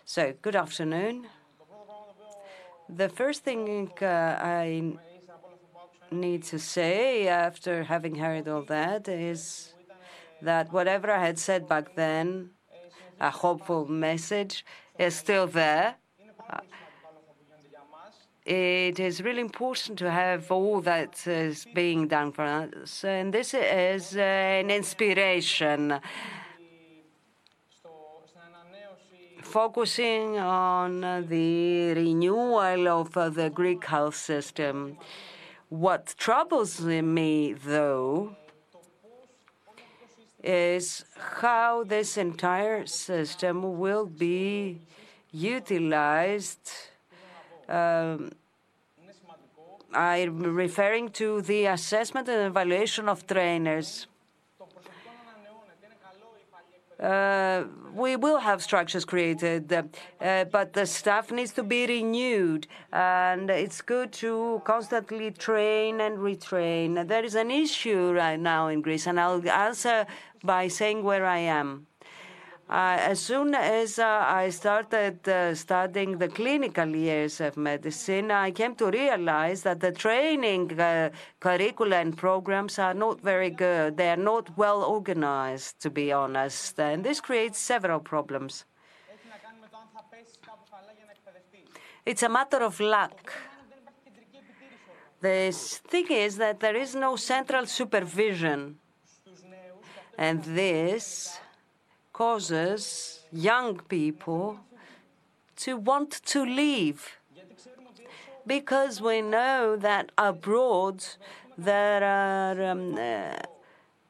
S2: So, good afternoon. The first thing uh, I need to say after having heard all that is that whatever I had said back then, a hopeful message, is still there it is really important to have all that is being done for us. And this is an inspiration focusing on the renewal of the Greek health system. What troubles me, though, is how this entire system will be utilized. Um, I'm referring to the assessment and evaluation of trainers. Uh, we will have structures created, uh, but the staff needs to be renewed, and it's good to constantly train and retrain. There is an issue right now in Greece, and I'll answer by saying where I am. Uh, as soon as uh, I started uh, studying the clinical years of medicine, I came to realize that the training curricula and programs are not very good. They are not well organized, to be honest, and this creates several problems. It's a matter of luck. The thing is that there is no central supervision, and this causes young people to want to leave. Because we know that abroad there are um, uh,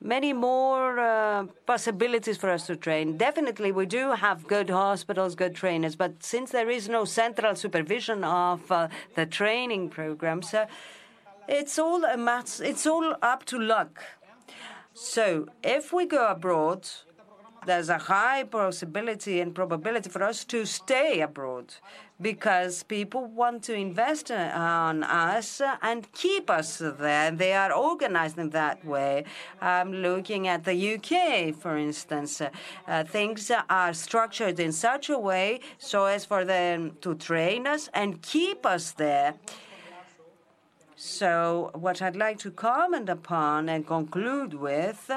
S2: many more uh, possibilities for us to train. Definitely, we do have good hospitals, good trainers, but since there is no central supervision of uh, the training programs, it's all a matter, it's all up to luck. So, if we go abroad, there's a high possibility and probability for us to stay abroad because people want to invest on us and keep us there. They are organized in that way. I'm looking at the UK, for instance. Uh, things are structured in such a way so as for them to train us and keep us there. So, what I'd like to comment upon and conclude with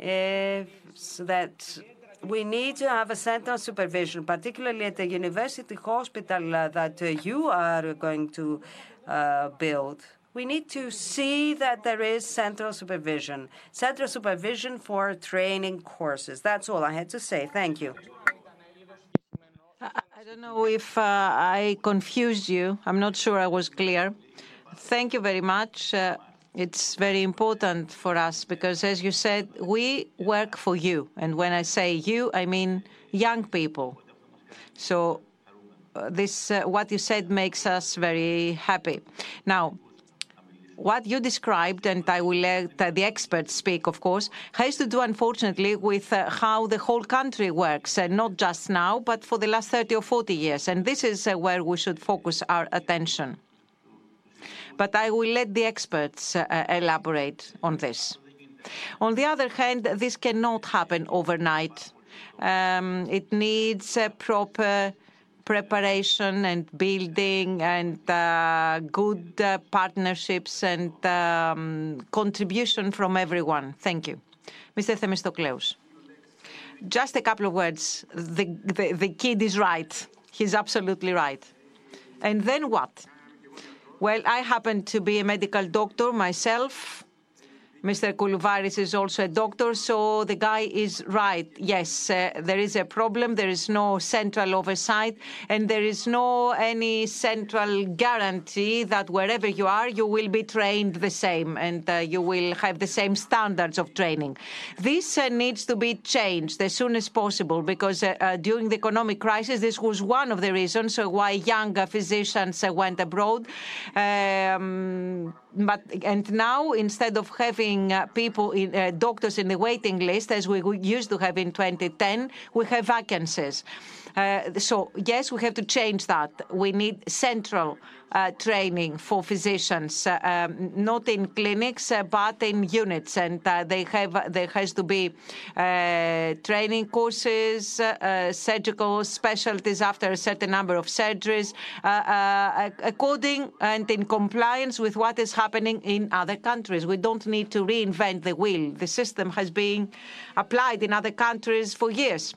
S2: is that we need to have a central supervision, particularly at the university hospital uh, that uh, you are going to uh, build. We need to see that there is central supervision, central supervision for training courses. That's all I had to say. Thank you.
S1: I don't know if uh, I confused you. I'm not sure I was clear. Thank you very much. Uh, it's very important for us because, as you said, we work for you. And when I say you, I mean young people. So uh, this, uh, what you said makes us very happy. Now, what you described, and I will let uh, the experts speak, of course, has to do, unfortunately, with uh, how the whole country works, uh, not just now, but for the last 30 or 40 years. And this is where we should focus our attention but I will let the experts uh, elaborate on this. On the other hand, this cannot happen overnight. Um, it needs proper preparation and building and uh, good uh, partnerships and um, contribution from everyone. Thank you. Mr. Themistokleous. Just a couple of words. The kid is right. He's absolutely right. And then what? Well, I happen to be a medical doctor myself. Mr. Koulouvaris is also a doctor, so the guy is right. Yes, uh, there is a problem. There is no central oversight, and there is no any central guarantee that wherever you are, you will be trained the same and uh, you will have the same standards of training. This uh, needs to be changed as soon as possible because during the economic crisis, this was one of the reasons why young physicians went abroad. Um, but and now instead of having uh, people in uh, doctors in the waiting list as we used to have in 2010 we have vacancies. Uh, so yes we have to change that. We need central Uh, training for physicians, uh, um, not in clinics uh, but in units, and uh, they have there has to be uh, training courses, surgical specialties after a certain number of surgeries, according and in compliance with what is happening in other countries. We don't need to reinvent the wheel. The system has been applied in other countries for years.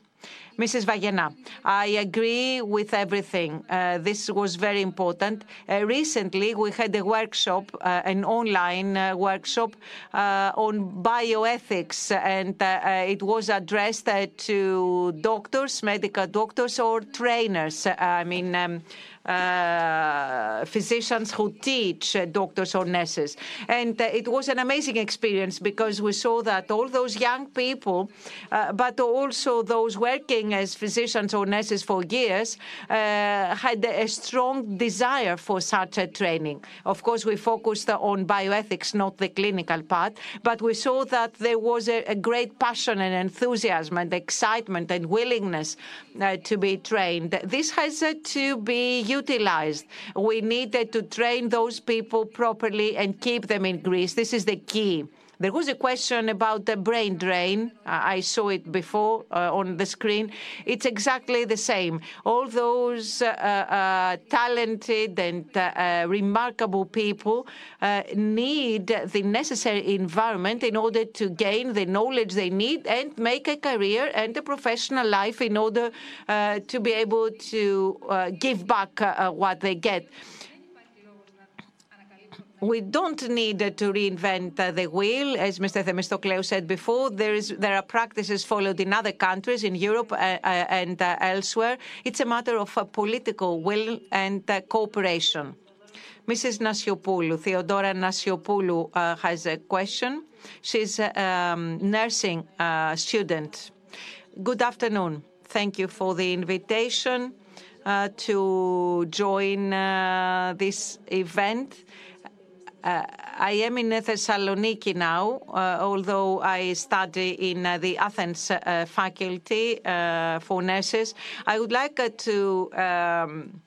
S1: Mrs. Vayena, I agree with everything. Uh, this was very important. Uh, recently, we had a workshop, uh, an online uh, workshop uh, on bioethics, and uh, it was addressed to doctors, medical doctors, or trainers. I mean, um, physicians who teach uh, doctors or nurses. And uh, it was an amazing experience because we saw that all those young people, uh, but also those working as physicians or nurses for years, uh, had a strong desire for such a training. Of course, we focused on bioethics, not the clinical part, but we saw that there was a, a great passion and enthusiasm and excitement and willingness uh, to be trained. This has to be utilized. We needed to train those people properly and keep them in Greece. This is the key. There was a question about the brain drain. I saw it before uh, on the screen. It's exactly the same. All those uh, uh, talented and uh, uh, remarkable people uh, need the necessary environment in order to gain the knowledge they need and make a career and a professional life in order to be able to give back what they get. We don't need to reinvent the wheel. As Mr. Themistokleou said before, there, are practices followed in other countries, in Europe and elsewhere. It's a matter of political will and cooperation. Mrs. Nasiopoulou, Theodora Nasiopoulou uh, has a question. She's a um, nursing uh, student. Good afternoon. Thank you for the invitation uh, to join this event. Uh, I am in Thessaloniki now, uh, although I study in uh, the Athens faculty for nurses. I would like to um,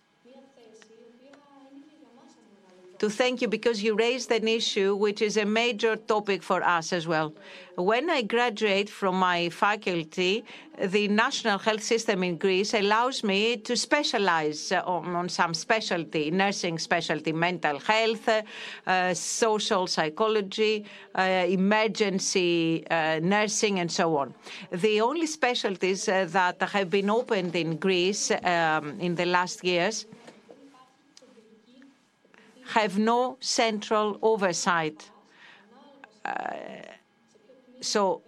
S1: to thank you because you raised an issue which is a major topic for us as well. When I graduate from my faculty, the national health system in Greece allows me to specialize on, on some specialty, nursing specialty, mental health, uh, social psychology, uh, emergency uh, nursing, and so on. The only specialties that have been opened in Greece um, in the last years have no central oversight. Uh, so,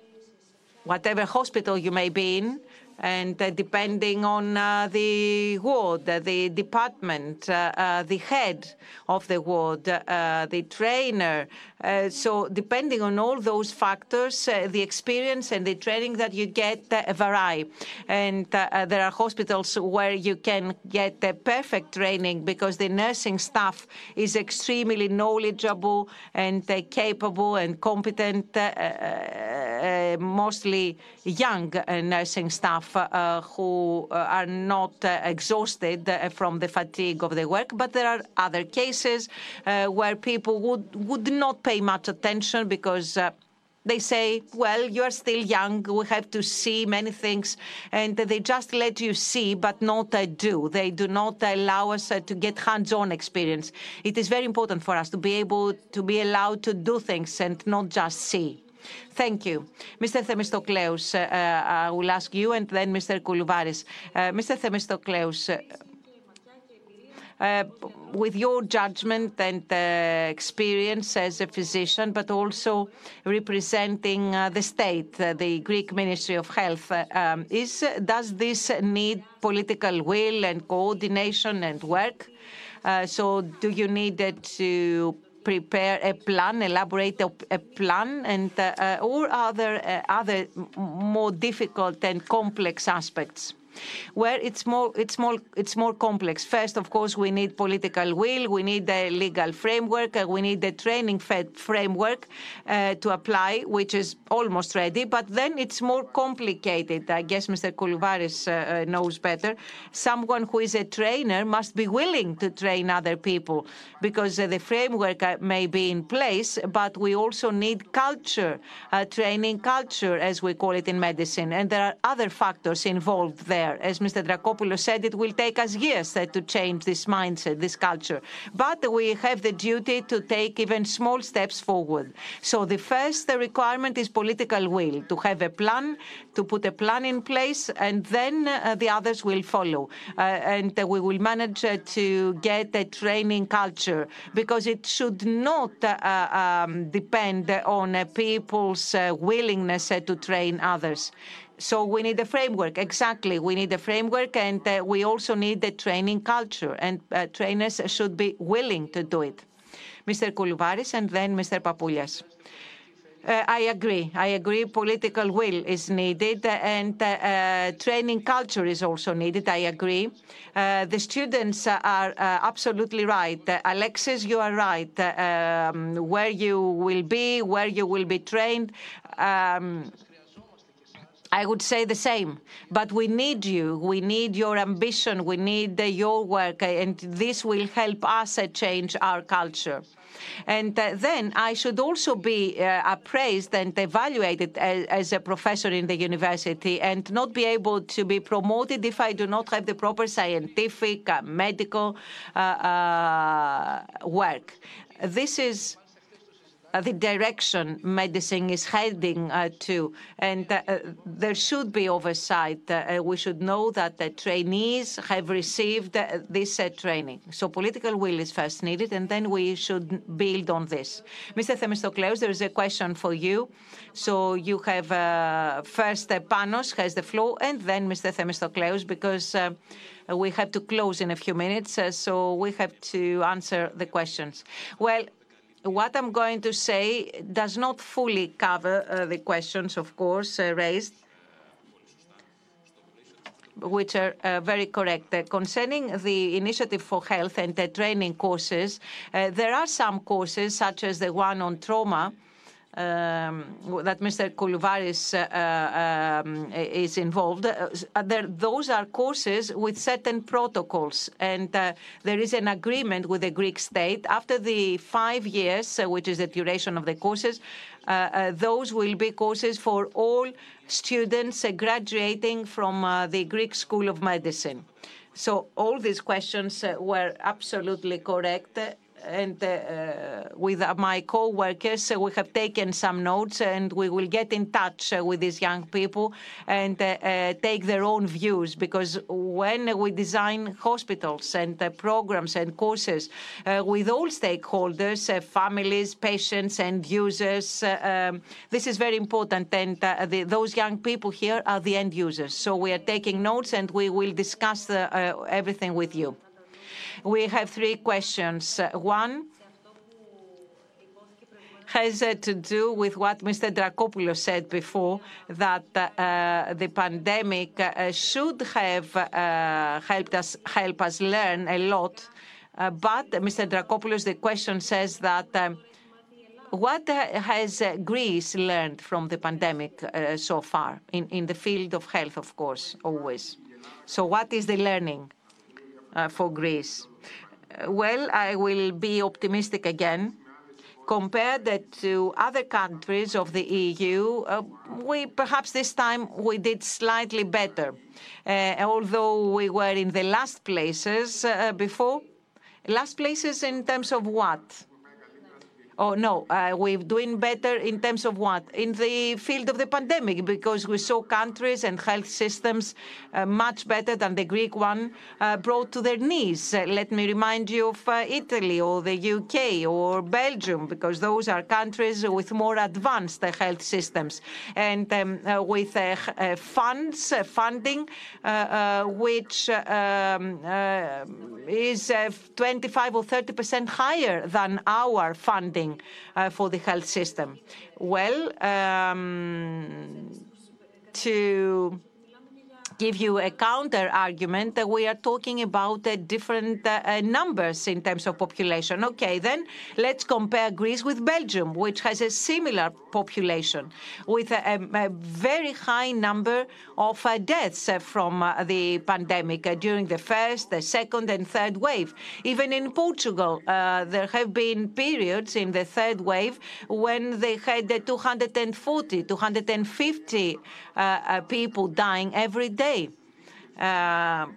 S1: whatever hospital you may be in, and uh, depending on uh, the ward, the department, the head of the ward, the trainer. Uh, so, depending on all those factors, uh, the experience and the training that you get uh, vary. And there are hospitals where you can get the perfect training because the nursing staff is extremely knowledgeable and capable and competent, mostly young nursing staff uh, who are not uh, exhausted from the fatigue of the work, but there are other cases uh, where people would, would not pay much attention because they say, well, you're still young, we have to see many things, and they just let you see, but not uh, do. They do not allow us uh, to get hands on experience. It is very important for us to be able to be allowed to do things and not just see. Thank you. Mr. Themistokleous, uh, I will ask you and then Mr. Koulouvaris. Uh, Mr. Themistokleous, uh, with your judgment and uh, experience as a physician, but also representing uh, the state, the Greek Ministry of Health, um, is does this need political will and coordination and work? so, do you need to prepare a plan, elaborate a, a plan, and uh, or other uh, other more difficult and complex aspects? Where it's more it's more it's more complex. First, of course, we need political will, we need a legal framework, uh, we need the training framework uh, to apply, which is almost ready. But then it's more complicated. I guess Mr. Koulouvaris uh, knows better. Someone who is a trainer must be willing to train other people because the framework may be in place, but we also need culture, training culture, as we call it in medicine, and there are other factors involved there. There. As Mr. Dracopoulos said, it will take us years uh, to change this mindset, this culture. But we have the duty to take even small steps forward. So the first uh, requirement is political will, to have a plan, to put a plan in place, and then uh, the others will follow. And we will manage to get a training culture because it should not um, depend on people's willingness to train others. So we need a framework. Exactly. We need a framework, and uh, we also need the training culture, and uh, trainers should be willing to do it. Mr. Koulouvaris and then Mr. Papoulias. Uh, I agree. I agree. Political will is needed, and training culture is also needed. I agree. The students are absolutely right. Alexis, you are right. Um, where you will be, where you will be trained. Um, I would say the same, but we need you. We need your ambition. We need your work, and this will help us uh, change our culture. And uh, then I should also be uh, appraised and evaluated as a professor in the university and not be able to be promoted if I do not have the proper scientific, medical work. This is Uh, the direction medicine is heading uh, to, and uh, there should be oversight. We should know that the trainees have received this training. So political will is first needed, and then we should build on this. Mr. Themistokleous, there is a question for you. So you have first Panos has the floor, and then Mr. Themistokleous, because we have to close in a few minutes, so we have to answer the questions. What I'm going to say does not fully cover uh, the questions, of course, uh, raised, which are uh, very correct. Concerning the Initiative for Health and the training courses, there are some courses, such as the one on trauma, Um, that Mr. Koulouvaris uh, uh, um, is involved. Uh, those are courses with certain protocols, and there is an agreement with the Greek state. After the five years, which is the duration of the courses, those will be courses for all students graduating from the Greek School of Medicine. So all these questions were absolutely correct. And uh, uh, with uh, my co-workers, we have taken some notes, and we will get in touch with these young people and take their own views. Because when we design hospitals and programs and courses with all stakeholders, families, patients, and users, um, this is very important. And those young people here are the end users. So we are taking notes, and we will discuss everything with you. We have three questions. One has to do with what Mr. Dracopoulos said before, that uh, the pandemic uh, should have uh, helped us help us learn a lot. But Mr. Dracopoulos, the question says that um, what has Greece learned from the pandemic so far in, in the field of health, of course, always? So what is the learning Uh, for Greece? Uh, well, I will be optimistic again. Compared to other countries of the EU, uh, we perhaps this time we did slightly better. Although we were in the last places before. Last places in terms of what? Oh, no, uh, we're doing better in terms of what? In the field of the pandemic, because we saw countries and health systems uh, much better than the Greek one uh, brought to their knees. Let me remind you of Italy or the UK or Belgium, because those are countries with more advanced health systems and with funds, funding, which is 25 or 30 percent higher than our funding Uh, for the health system. Well, um, to give you a counter argument, that we are talking about different uh, uh, numbers in terms of population. Okay, then let's compare Greece with Belgium, which has a similar population with a very high number of uh, deaths from the pandemic during the first, the second, and third wave. Even in Portugal, there have been periods in the third wave when they had 240, 250 Uh, uh, people dying every day. Uh,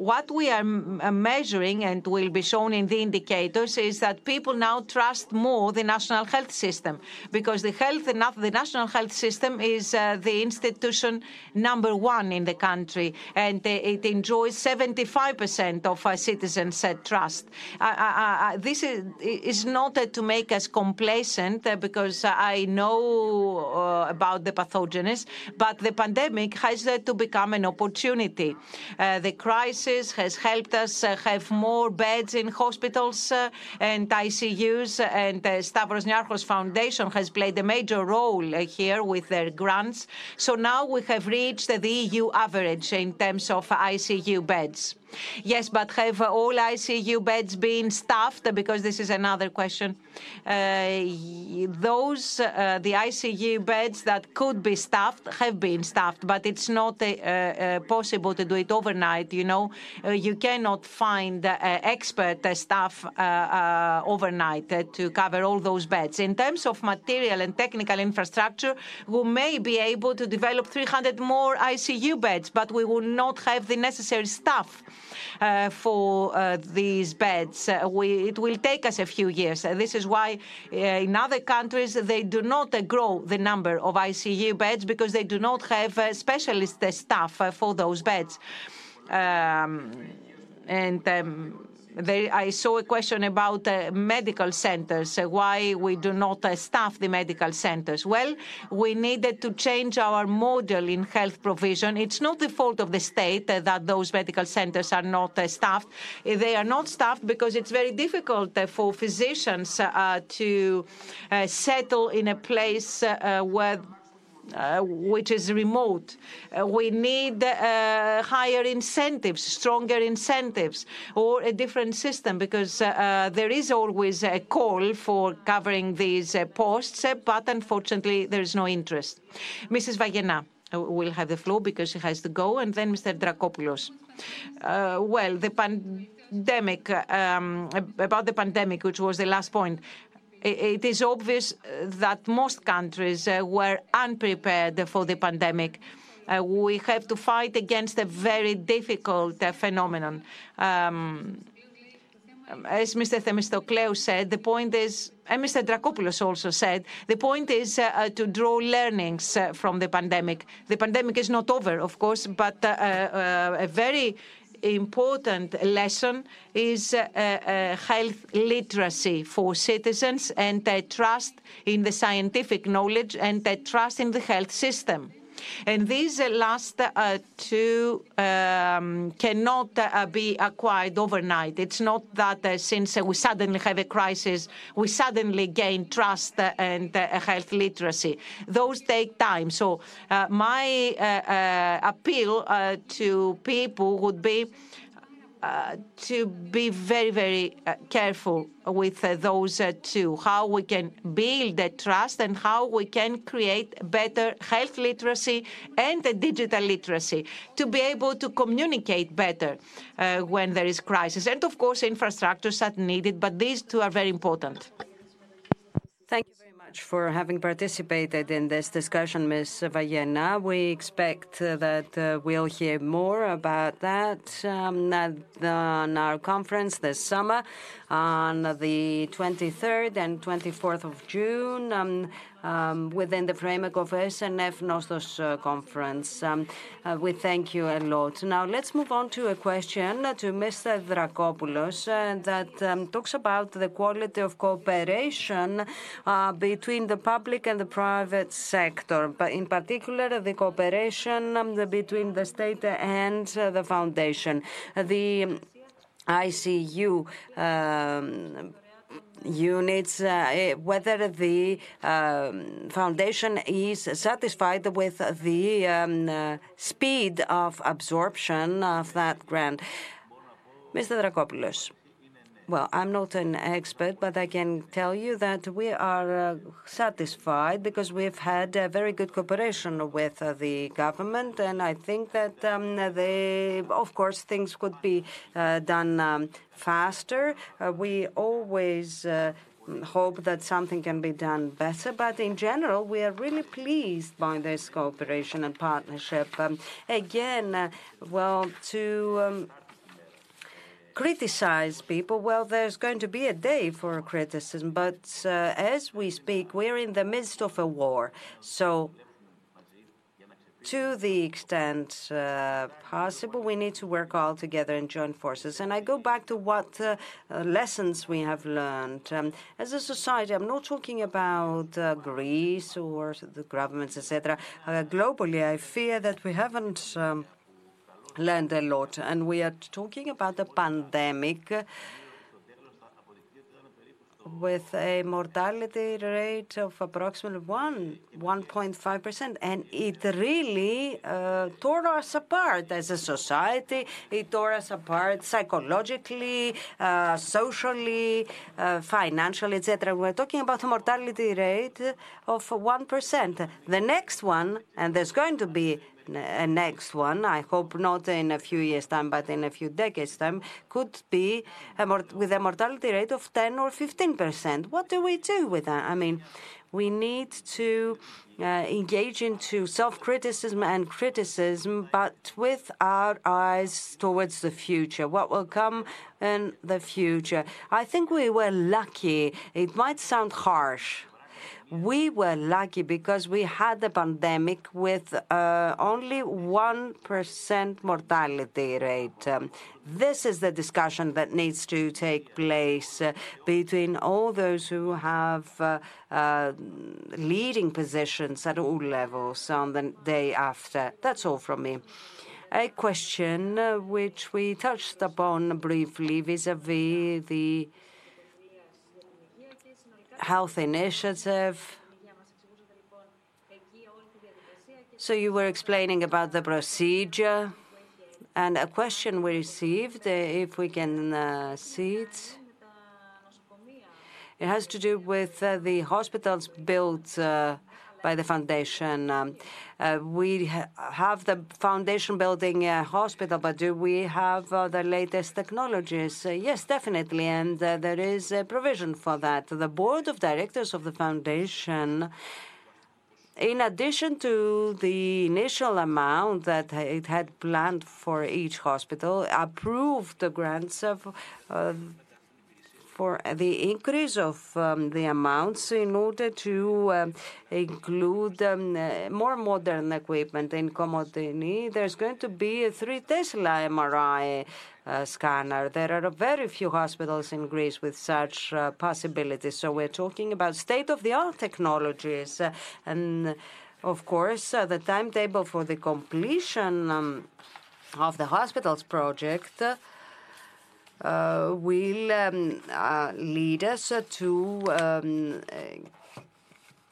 S1: what we are uh, measuring and will be shown in the indicators is that people now trust more the national health system because the health the national health system is uh, the institution number one in the country and uh, it enjoys 75% of our citizens uh, trust. Uh, this is, is not to make us complacent because I know about the pathogens, but the pandemic has to become an opportunity. the crisis has helped us uh, have more beds in hospitals uh, and ICUs, and the Stavros Niarchos Foundation has played a major role uh, here with their grants. So now we have reached the EU average in terms of ICU beds. Yes, but have all ICU beds been staffed? Because this is another question. Uh, those, uh, the ICU beds that could be staffed have been staffed, but it's not uh, possible to do it overnight. You know, you cannot find expert staff overnight to cover all those beds. In terms of material and technical infrastructure, we may be able to develop 300 more ICU beds, but we will not have the necessary staff for uh, these beds. Uh, we, it will take us a few years. this is why in other countries they do not grow the number of ICU beds because they do not have specialist staff for those beds. Um, and um, there, I saw a question about uh, medical centers, uh, why we do not uh, staff the medical centers. Well, we needed to change our model in health provision. It's not the fault of the state uh, that those medical centers are not uh, staffed. They are not staffed because it's very difficult uh, for physicians to settle in a place where uh, which is remote. Uh, we need uh, higher incentives, stronger incentives, or a different system because uh, uh, there is always a call for covering these uh, posts, but unfortunately there is no interest. Mrs. Vayena will have the floor because she has to go, and then Mr. Dracopoulos. well, the pandemic, um, about the pandemic, which was the last point it is obvious that most countries uh, were unprepared for the pandemic. Uh, we have to fight against a very difficult uh, phenomenon. Um, as Mr. Themistokleou said, the point is, and Mr. Dracopoulos also said, the point is uh, to draw learnings uh, from the pandemic. The pandemic is not over, of course, but uh, a very important lesson is uh, uh, health literacy for citizens and trust in the scientific knowledge and trust in the health system. And these last uh, two um, cannot uh, be acquired overnight. It's not that uh, since we suddenly have a crisis, we suddenly gain trust and health literacy. Those take time. So my appeal to people would be uh, to be very, very uh, careful with uh, those uh, two, how we can build that trust and how we can create better health literacy and digital literacy to be able to communicate better uh, when there is crisis. And of course, infrastructures are needed, but these two are very important.
S2: Thank you much for having participated in this discussion, Ms. Vayena. We expect uh, that uh, we'll hear more about that um, on our conference this summer on the 23rd and 24th of June. Um, um, within the framework of SNF Nostos uh, conference. Um, uh, we thank you a lot. Now let's move on to a question to Mr. Dracopoulos uh, that um, talks about the quality of cooperation between the public and the private sector, but in particular the cooperation um, between the state and the foundation. The ICU um, units, uh, eh, whether the um, foundation is satisfied with the um, uh, speed of absorption of that grant. Mr. Dracopoulos. Well, I'm not an expert, but I can tell you that we are uh, satisfied because we've had a very good cooperation with uh, the government, and I think that um, they, of course, things could be uh, done um, faster. We always hope that something can be done better. But in general, we are really pleased by this cooperation and partnership. Um, again, uh, well, to um, criticize people, well, there's going to be a day for criticism. But uh, as we speak, we're in the midst of a war. So to the extent uh, possible, we need to work all together and join forces. And I go back to what uh, uh, lessons we have learned. Um, as a society, I'm not talking about uh, Greece or the governments, etc. Uh, globally, I fear that we haven't. Um, learned a lot, and we are talking about the pandemic with a mortality rate of approximately 1, 1.5%. And it really uh, tore us apart as a society. It tore us apart psychologically, uh, socially, uh, financially, etc. We're talking about a mortality rate of 1%. The next one, and there's going to be next one, I hope not in a few years' time, but in a few decades' time, could be with a mortality rate of 10 or 15 percent. What do we do with that? I mean, we need to uh, engage into self-criticism and criticism, but with our eyes towards the future. What will come in the future? I think we were lucky. It might sound harsh we were lucky because we had a pandemic with uh, only 1% mortality rate. Um, this is the discussion that needs to take place uh, between all those who have uh, leading positions at all levels on the day after. That's all from me. A question which we touched upon briefly vis a vis the health initiative. So you were explaining about the procedure and a question we received, uh, if we can uh, see it. It has to do with uh, the hospitals built uh, by the foundation. Um, uh, we ha have the foundation building a hospital, but do we have uh, the latest technologies? Uh, yes, definitely, and uh, there is a provision for that. The board of directors of the foundation. In addition to the initial amount that it had planned for each hospital, approved the grants of uh, for the increase of um, the amounts in order to um, include um, uh, more modern equipment in Komotini. There's going to be a 3 Tesla MRI uh, scanner. There are very few hospitals in Greece with such uh, possibilities. So we're talking about state-of-the-art technologies. Uh, and of course, uh, the timetable for the completion um, of the hospitals project uh, will um, uh, lead us to um,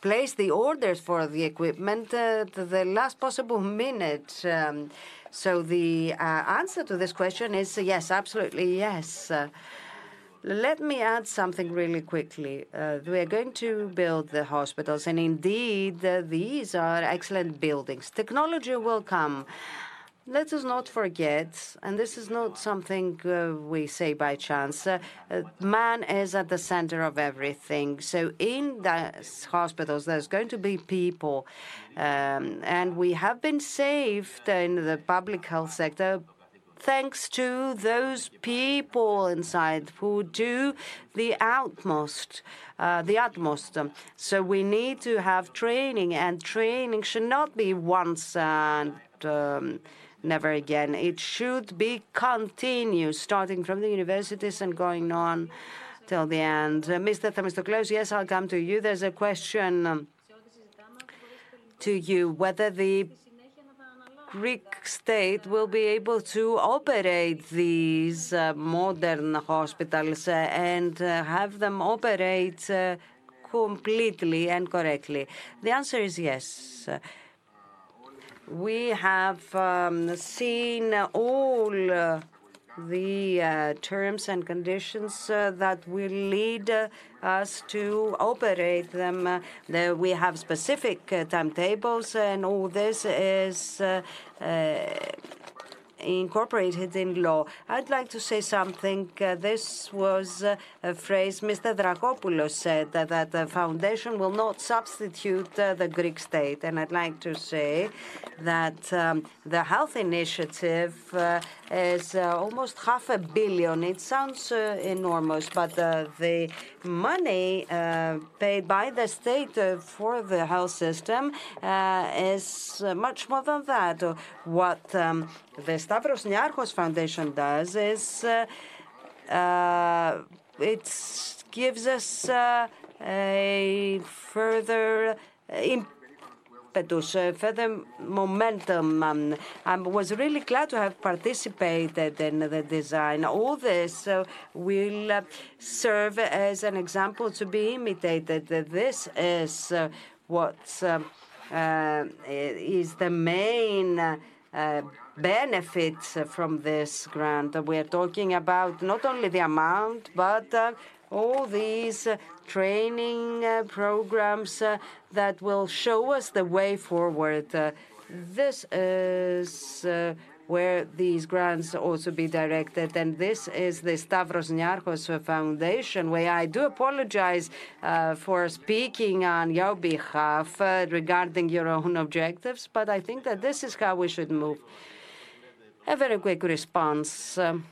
S2: place the orders for the equipment at the last possible minute. Um, so the uh, answer to this question is yes, absolutely yes. Uh, let me add something really quickly. Uh, we are going to build the hospitals, and indeed, uh, these are excellent buildings. Technology will come. Let us not forget, and this is not something uh, we say by chance, uh, uh, man is at the center of everything. So in the hospitals, there's going to be people, um, and we have been saved in the public health sector thanks to those people inside who do the utmost, uh, the utmost. So we need to have training, and training should not be once and um, never again. It should be continuous, starting from the universities and going on till the end. Uh, Mr. Themistokleou, yes, I'll come to you. There's a question um, to you whether the Greek state will be able to operate these uh, modern hospitals uh, and uh, have them operate uh, completely and correctly. The answer is yes. We have um, seen all the uh, terms and conditions uh, that will lead uh, us to operate them. The, we have specific timetables, and all this is incorporated in law. I'd like to say something. Uh, this was uh, a phrase Mr. Dracopoulos said that, the foundation will not substitute uh, the Greek state. And I'd like to say that um, the health initiative is almost half a billion. It sounds enormous, but the money paid by the state for the health system is much more than that. What um, the Stavros Niarchos Foundation does is uh, uh, it gives us uh, a further impetus, further momentum. Um, I was really glad to have participated in the design. All this uh, will uh, serve as an example to be imitated. This is uh, what is the main benefits from this grant. We are talking about not only the amount, but all these training programs that will show us the way forward. This is where these grants also be directed. And this is the Stavros Niarchos Foundation, where I do apologize uh, for speaking on your behalf uh, regarding your own objectives, but I think that this is how we should move. A very quick response. Um,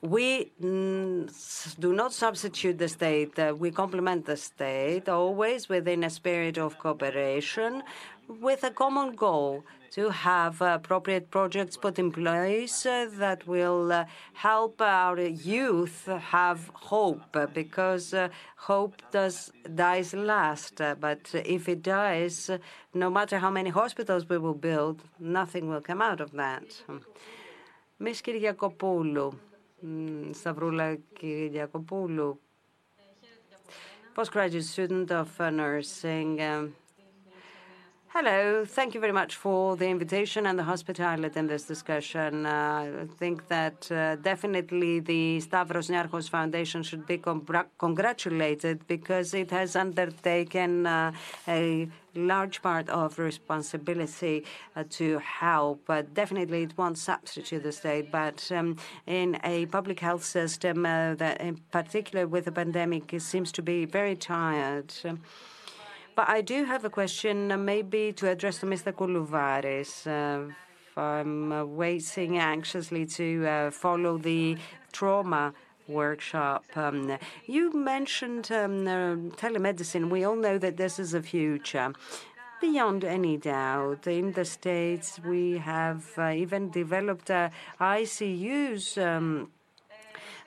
S2: we mm, do not substitute the state. Uh, we complement the state, always within a spirit of cooperation, with a common goal to have appropriate projects put in place uh, that will uh, help our youth have hope, because hope does dies last. But if it dies, no matter how many hospitals we will build, nothing will come out of that. Ms. Kyriakopoulou, Stavroula Kyriakopoulou, postgraduate student of nursing. Hello. Thank you very much for the invitation and the hospitality in this discussion. Uh, I think that uh, definitely the Stavros Niarchos Foundation should be congratulated because it has undertaken uh, a large part of responsibility to help. But definitely, it won't substitute the state. But um, in a public health system that, in particular with the pandemic, seems to be very tired. But I do have a question, uh, maybe to address to Mr. Koulouvaris. Uh, I'm uh, waiting anxiously to follow the trauma workshop. Um, you mentioned um, telemedicine. We all know that this is a future. Beyond any doubt, in the States, we have even developed ICUs.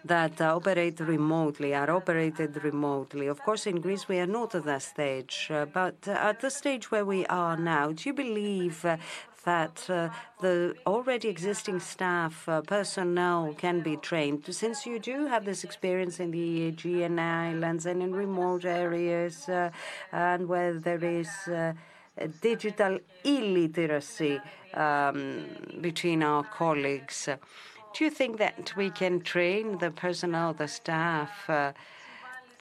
S2: That operate remotely, are operated remotely. Of course, in Greece, we are not at that stage. Uh, but at the stage where we are now, do you believe uh, that uh, the already existing staff uh, personnel can be trained. Since you do have this experience in the Aegean Islands and in remote areas, uh, and where there is uh, digital illiteracy um, between our colleagues. Do you think that we can train the personnel, the staff, uh,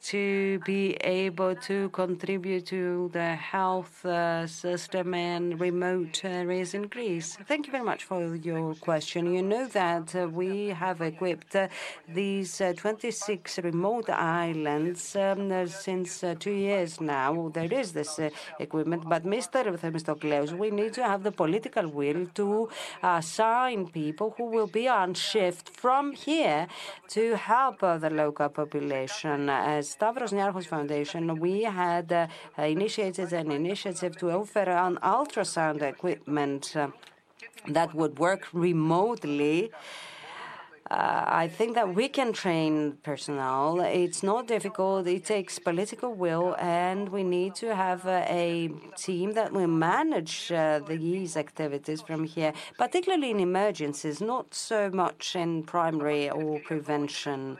S2: to be able to contribute to the health uh, system and remote areas in Greece? Thank you very much for your question. You know that uh, we have equipped uh, these uh, 26 remote islands um, uh, since uh, two years now. There is this equipment, but Mr. Themistokleous, we need to have the political will to assign people who will be on shift from here to help the local population as Stavros Niarchos Foundation, we had uh, initiated an initiative to offer an ultrasound equipment uh, that would work remotely uh, I think that we can train personnel. It's not difficult. It takes political will, and we need to have uh, a team that will manage uh, these activities from here, particularly in emergencies, not so much in primary or prevention.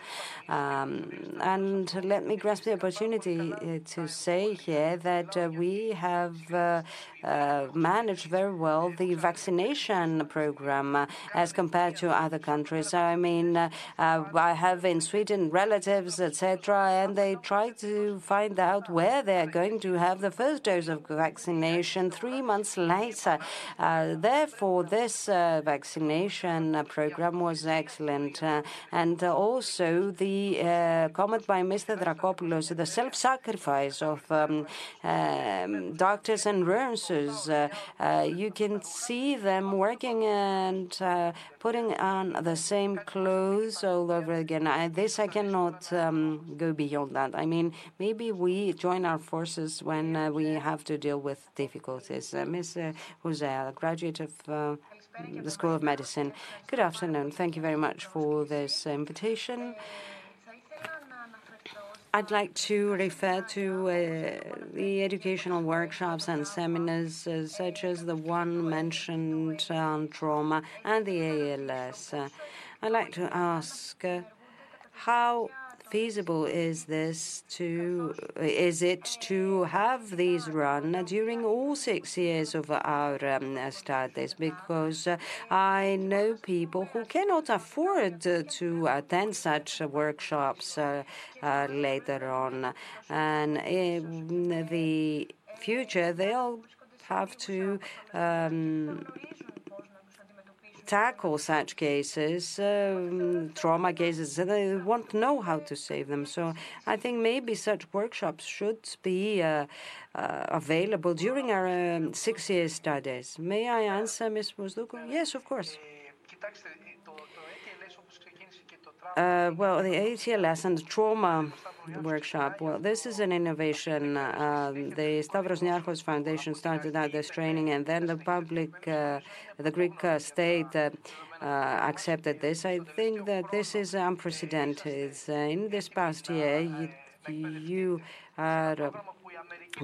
S2: Um, and let me grasp the opportunity uh, to say here that uh, we have uh, managed very well the vaccination program as compared to other countries. I'm mean, uh, uh, I have in Sweden relatives, etc., and they try to find out where they're going to have the first dose of vaccination three months later. Uh, therefore, this vaccination program was excellent. And also the comment by Mr. Dracopoulos, the self-sacrifice of um, um, doctors and nurses. You can see them working and putting on the same clothes all over again. This I cannot um, go beyond that. I mean, maybe we join our forces when uh, we have to deal with difficulties. Uh, Ms. Uh, Jose, a graduate of the School of Medicine. Good afternoon. Thank you very much for this invitation. I'd like to refer to the educational workshops and seminars, such as the one mentioned on trauma and the ALS. I'd like to ask uh, how feasible is this to is it to have these run during all six years of our um, studies? Because uh, I know people who cannot afford to attend such workshops uh, later on, and in the future they'll have to um, tackle such cases, um, trauma cases, and they won't know how to save them. So I think maybe such workshops should be uh, uh, available during our um, six-year studies. May I answer, Ms. Mousdoukou? Yes, of course. Uh, well, the ATLS and the trauma workshop, well, this is an innovation. Um, the Stavros Niarchos Foundation started out this training, and then the public, uh, the Greek uh, state accepted this. I think that this is unprecedented. In this past year, you are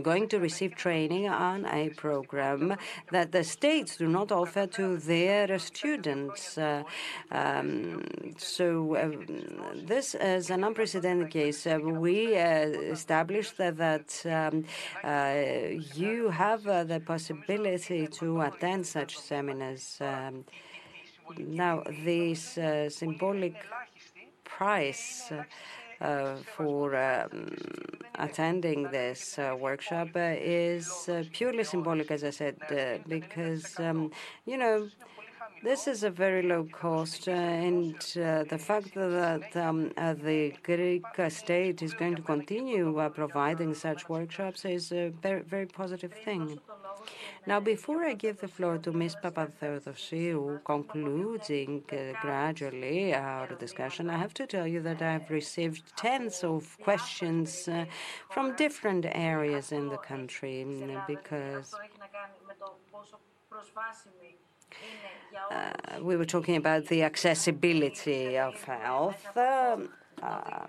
S2: going to receive training on a program that the states do not offer to their students. Uh, um, so uh, this is an unprecedented case. Uh, we established that um, you have the possibility to attend such seminars. Um, now, this symbolic price Uh, for um, attending this uh, workshop uh, is purely symbolic, as I said, because, um, you know, this is a very low cost, and uh, the fact that um, uh, the Greek state is going to continue uh, providing such workshops is a very, very positive thing. Now, before I give the floor to Ms. Papatheodosiou, concluding gradually our discussion, I have to tell you that I've received tens of questions from different areas in the country because Uh, we were talking about the accessibility of health. Um, um,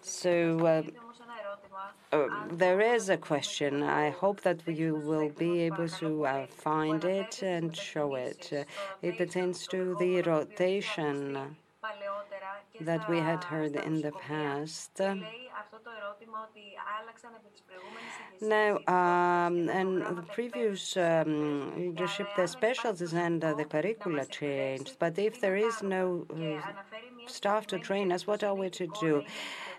S2: so uh, um, there is a question. I hope that you will be able to uh, find it and show it. It pertains to the rotation that we had heard in the past. Now, um, and the previous leadership, the specialties and the curricula changed, but if there is no uh, staff to train us, what are we to do?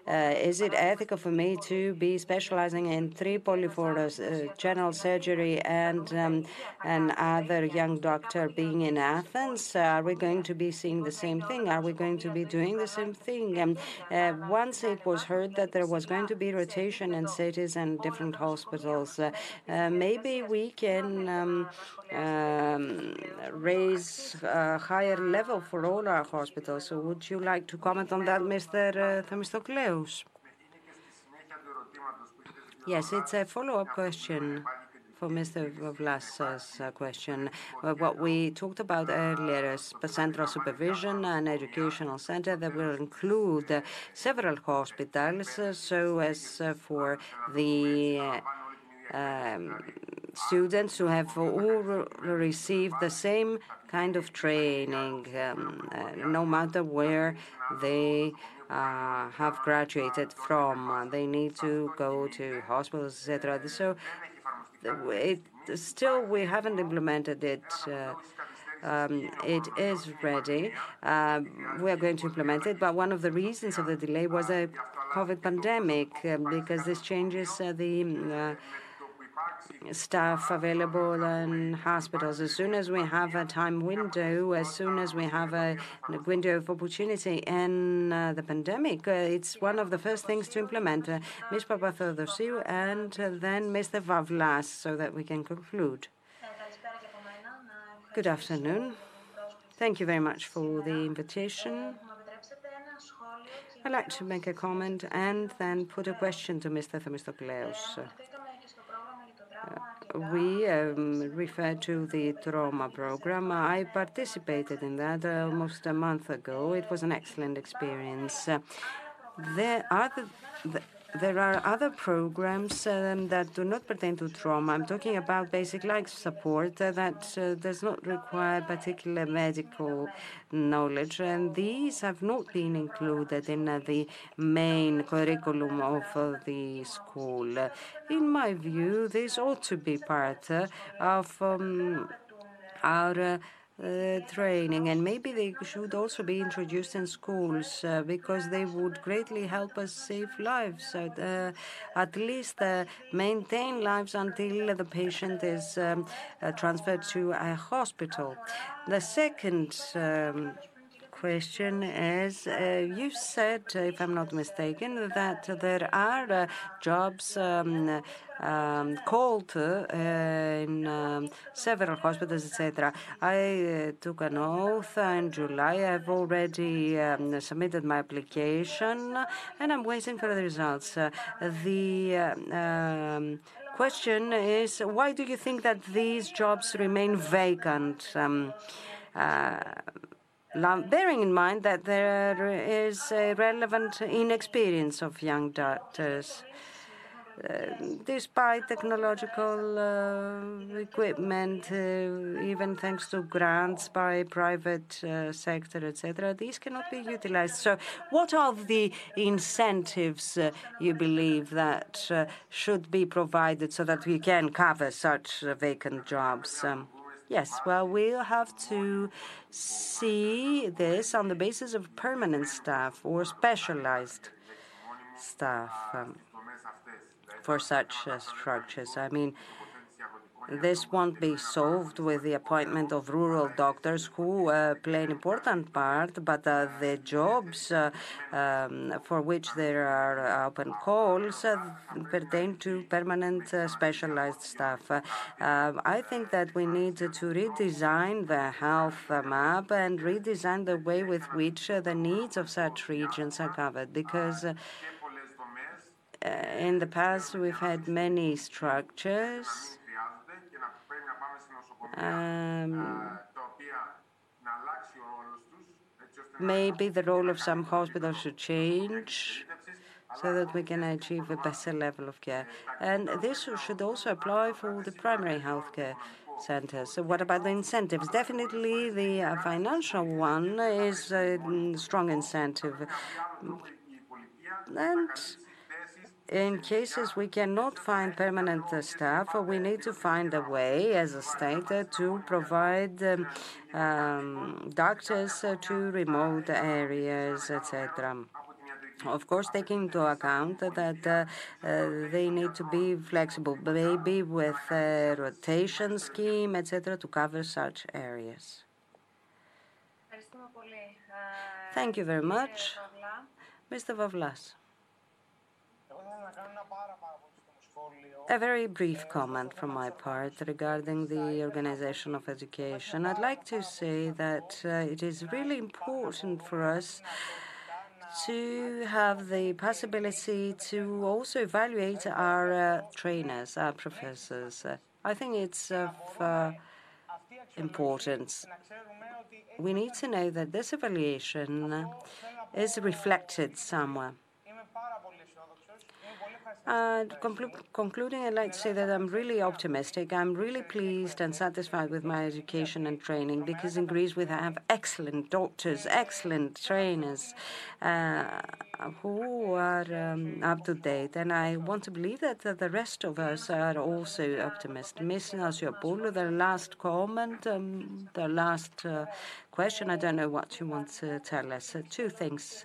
S2: Uh, is it ethical for me to be specializing in Tripoli for general uh, surgery and um, another young doctor being in Athens? Are we going to be seeing the same thing? Are we going to be doing the same thing? And once it was heard that there was going to be rotation in cities and different hospitals, maybe we can um, Um, raise a higher level for all our hospitals. So would you like to comment on that, Mr. Uh, Themistokleou? Yes, it's a follow-up question for Mr. Vlasa's uh, question. What we talked about earlier is central supervision and educational center that will include several hospitals, uh, so as for the Um, students who have all received the same kind of training, um, uh, no matter where they uh, have graduated from. They need to go to hospitals, etc. So it, still, we haven't implemented it. Uh, um, it is ready. We are going to implement it, but one of the reasons of the delay was the COVID pandemic, because this changes the staff available in hospitals. As soon as we have a time window, as soon as we have a window of opportunity in uh, the pandemic, uh, it's one of the first things to implement. Uh, Ms. Papatheodosiou and then Mr. Vavlas, so that we can conclude.
S3: Good afternoon. Thank you very much for the invitation. I'd like to make a comment and then put a question to Mr. Themistokleous. We um, refer to the trauma program. I participated in that uh, almost a month ago. It was an excellent experience. Uh, there are other programs um, that do not pertain to trauma. I'm talking about basic life support uh, that uh, does not require particular medical knowledge, and these have not been included in uh, the main curriculum of the school. In my view, this ought to be part of um, our Uh, training, and maybe they should also be introduced in schools, uh, because they would greatly help us save lives. Uh, at least maintain lives until the patient is um, transferred to a hospital. The second um, question is, uh, you said, if I'm not mistaken, that there are uh, jobs um, um, called uh, in um, several hospitals, etc. I took an oath in July. I've already submitted my application, and I'm waiting for the results. The question is, why do you think that these jobs remain vacant? Bearing in mind that there is a relevant inexperience of young doctors, uh, despite technological uh, equipment, uh, even thanks to grants by private sector, etc., these cannot be utilized. So what are the incentives you believe that should be provided so that we can cover such vacant jobs?
S2: Um, Yes, well, we'll have to see this on the basis of permanent staff or specialized staff um, for such uh, structures. I mean, this won't be solved with the appointment of rural doctors who uh, play an important part, but uh, the jobs uh, um, for which there are open calls pertain to permanent specialized staff. I think that we need to redesign the health map and redesign the way with which the needs of such regions are covered, because in the past, we've had many structures. Um, maybe the role of some hospitals should change so that we can achieve a better level of care. And this should also apply for the primary healthcare centers. So what about the incentives? Definitely, the uh, financial one is a mm, strong incentive. And in cases we cannot find permanent staff, we need to find a way, as a state, to provide um, um, doctors uh, to remote areas, etc. Of course, taking into account that uh, uh, they need to be flexible, maybe with a rotation scheme, etc., to cover such areas. Thank you very much. Mr. Vavlas. A very brief comment from my part regarding the organization of education. I'd like to say that uh, it is really important for us to have the possibility to also evaluate our uh, trainers, our professors. I think it's of uh, importance. We need to know that this evaluation is reflected somewhere. Concluding, I'd like to say that I'm really optimistic. I'm really pleased and satisfied with my education and training because in Greece we have excellent doctors, excellent trainers uh, who are um, up to date. And I want to believe that the rest of us are also optimistic. Ms. Nasiopoulos, the last comment, um, the last uh, question. I don't know what you want to tell us. Uh, two things.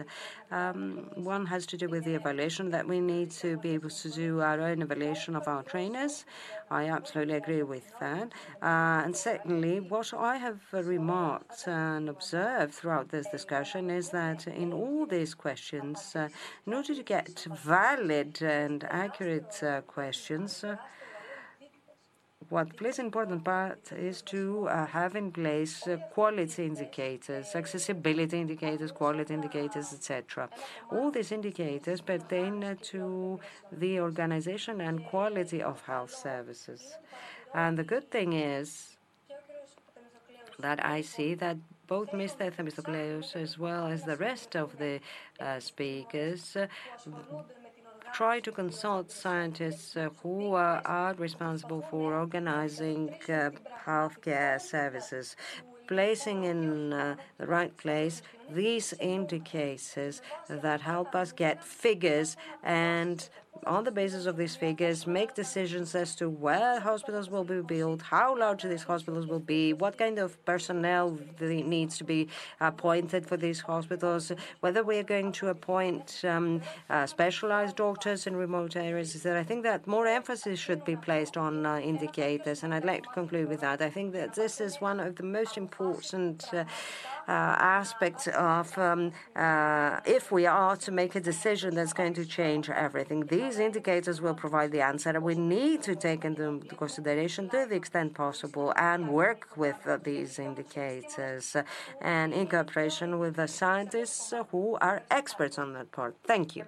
S2: Um, one has to do with the evaluation that we need to be able to do our own evaluation of our trainers. I absolutely agree with that. Uh, and secondly, what I have remarked and observed throughout this discussion is that in all these questions, uh, in order to get valid and accurate uh, questions, uh, what plays an important part is to uh, have in place uh, quality indicators, accessibility indicators, quality indicators, etc. All these indicators pertain uh, to the organization and quality of health services. And the good thing is that I see that both Mr. Themistokleous as well as the rest of the speakers try to consult scientists uh, who are responsible for organizing uh, healthcare services, placing in uh, the right place these indicators that help us get figures and on the basis of these figures, make decisions as to where hospitals will be built, how large these hospitals will be, what kind of personnel needs to be appointed for these hospitals, whether we are going to appoint um, uh, specialized doctors in remote areas. Is that I think that more emphasis should be placed on uh, indicators, and I'd like to conclude with that. I think that this is one of the most important uh, uh aspects of um, uh, if we are to make a decision that's going to change everything. These these indicators will provide the answer, we need to take into consideration to the extent possible and work with these indicators and in cooperation with the scientists who are experts on that part. Thank you.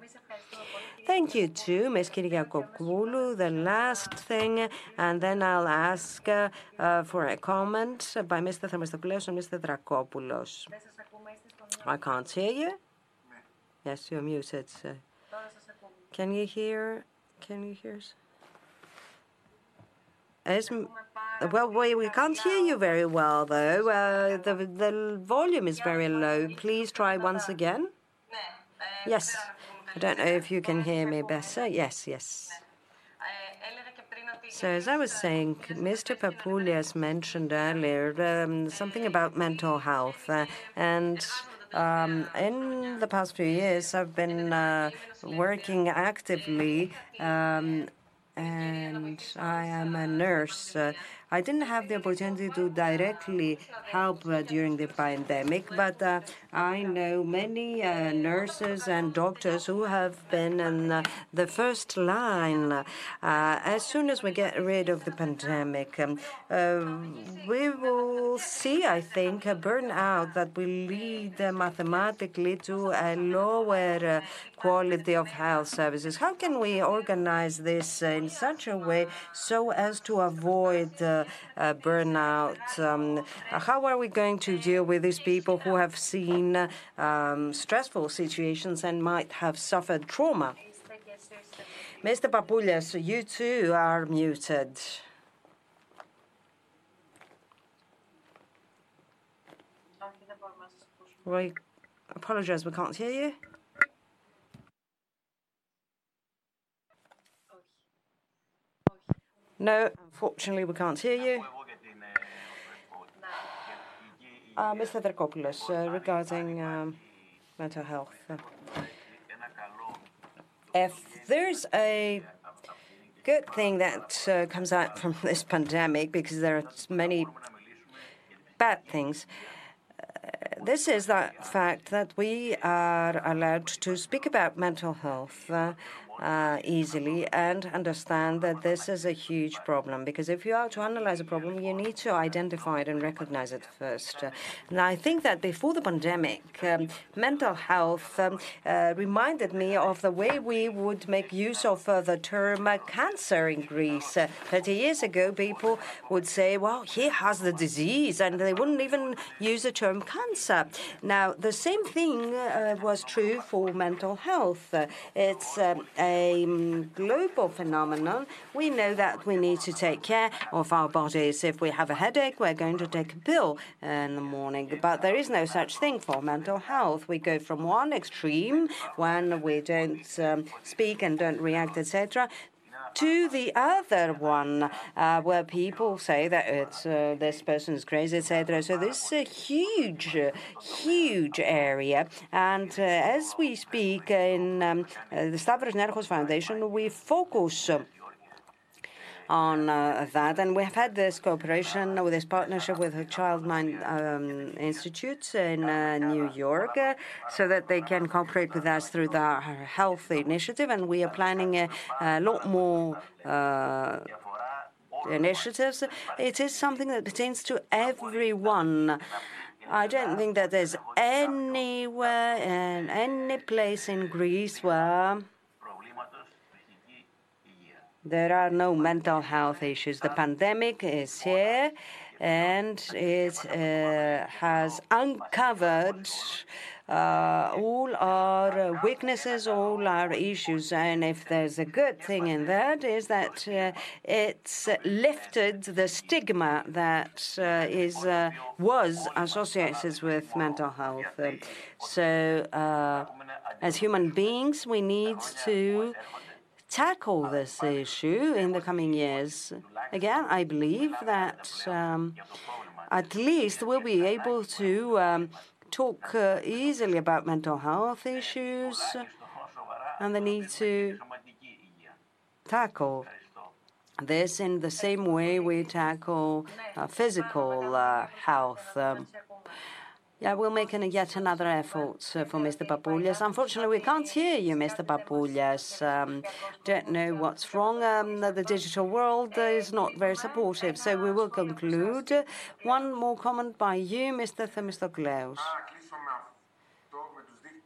S2: Thank you too, Ms. Kyriakopoulou. The last thing, and then I'll ask uh, uh, for a comment by Mr. Themistokleous and Mr. Dracopoulos. I can't hear you. Yes, you're muted. Can you hear? Can you hear? As, well, we, we can't hear you very well, though. Uh, the, the volume is very low. Please try once again. Yes. I don't know if you can hear me better. Yes, yes. So, as I was saying, Mr. Papoulias mentioned earlier um, something about mental health, uh, and um, in the past few years, I've been uh, working actively, um, and I am a nurse. Uh, I didn't have the opportunity to directly help uh, during the pandemic, but uh, I know many uh, nurses and doctors who have been in the first line. As soon as we get rid of the pandemic, um, we will see, I think, a burnout that will lead mathematically to a lower quality of health services. How can we organize this in such a way so as to avoid uh, burnout? Um, how are we going to deal with these people who have seen um, stressful situations and might have suffered trauma? Mr. Papoulias, you too are muted. We apologize, we can't hear you. No, unfortunately, we can't hear you. Uh, Mr. Dracopoulos, uh, regarding um, mental health. If there's a good thing that uh, comes out from this pandemic, because there are many bad things, uh, this is the fact that we are allowed to speak about mental health uh, easily and understand that this is a huge problem. Because if you are to analyze a problem, you need to identify it and recognize it first. Uh, and I think that before the pandemic, um, mental health um, uh, reminded me of the way we would make use of uh, the term uh, cancer in Greece. Uh, 30 years ago, people would say, well, he has the disease, and they wouldn't even use the term cancer. Now, the same thing was true for mental health. it's um, a um, global phenomenon. We know that we need to take care of our bodies. If we have a headache, we're going to take a pill in the morning. But there is no such thing for mental health. We go from one extreme when we don't um, speak and don't react, etc., to the other one, uh, where people say that it's uh, this person is crazy, etc. So this is a huge, huge area. And uh, as we speak in um, uh, the Stavros Niarchos Foundation, we focus on uh, that. And we have had this cooperation with this partnership with the Child Mind um, Institute in uh, New York uh, so that they can cooperate with us through the health initiative. And we are planning a, a lot more. Uh, initiatives. It is something that pertains to everyone. I don't think that there's anywhere and any place in Greece where there are no mental health issues. The pandemic is here and it uh, has uncovered uh, all our weaknesses, all our issues. And if there's a good thing in that, is that uh, it's lifted the stigma that uh, is uh, was associated with mental health. so, uh, as human beings, we need to tackle this issue in the coming years. Again, I believe that um, at least we'll be able to um, talk uh, easily about mental health issues and the need to tackle this in the same way we tackle uh, physical uh, health. Yeah, we'll make an, yet another effort uh, for Mr. Papoulias. Unfortunately, we can't hear you, Mr. Papoulias. Um, don't know what's wrong. Um, the digital world is not very supportive, so we will conclude. One more comment by you, Mr. Themistokleous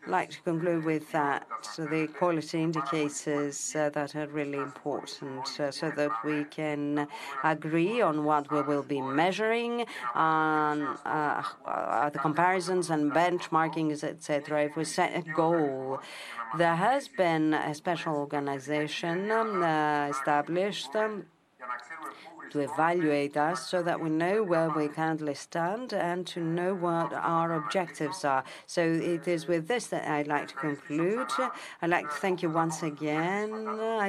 S2: like to conclude with that. So the quality indicators uh, that are really important uh, so that we can agree on what we will be measuring on uh, uh the comparisons and benchmarkings etc if we set a goal there has been a special organization um, established um, to evaluate us so that we know where we currently stand and to know what our objectives are. So it is with this that I'd like to conclude. I'd like to thank you once again.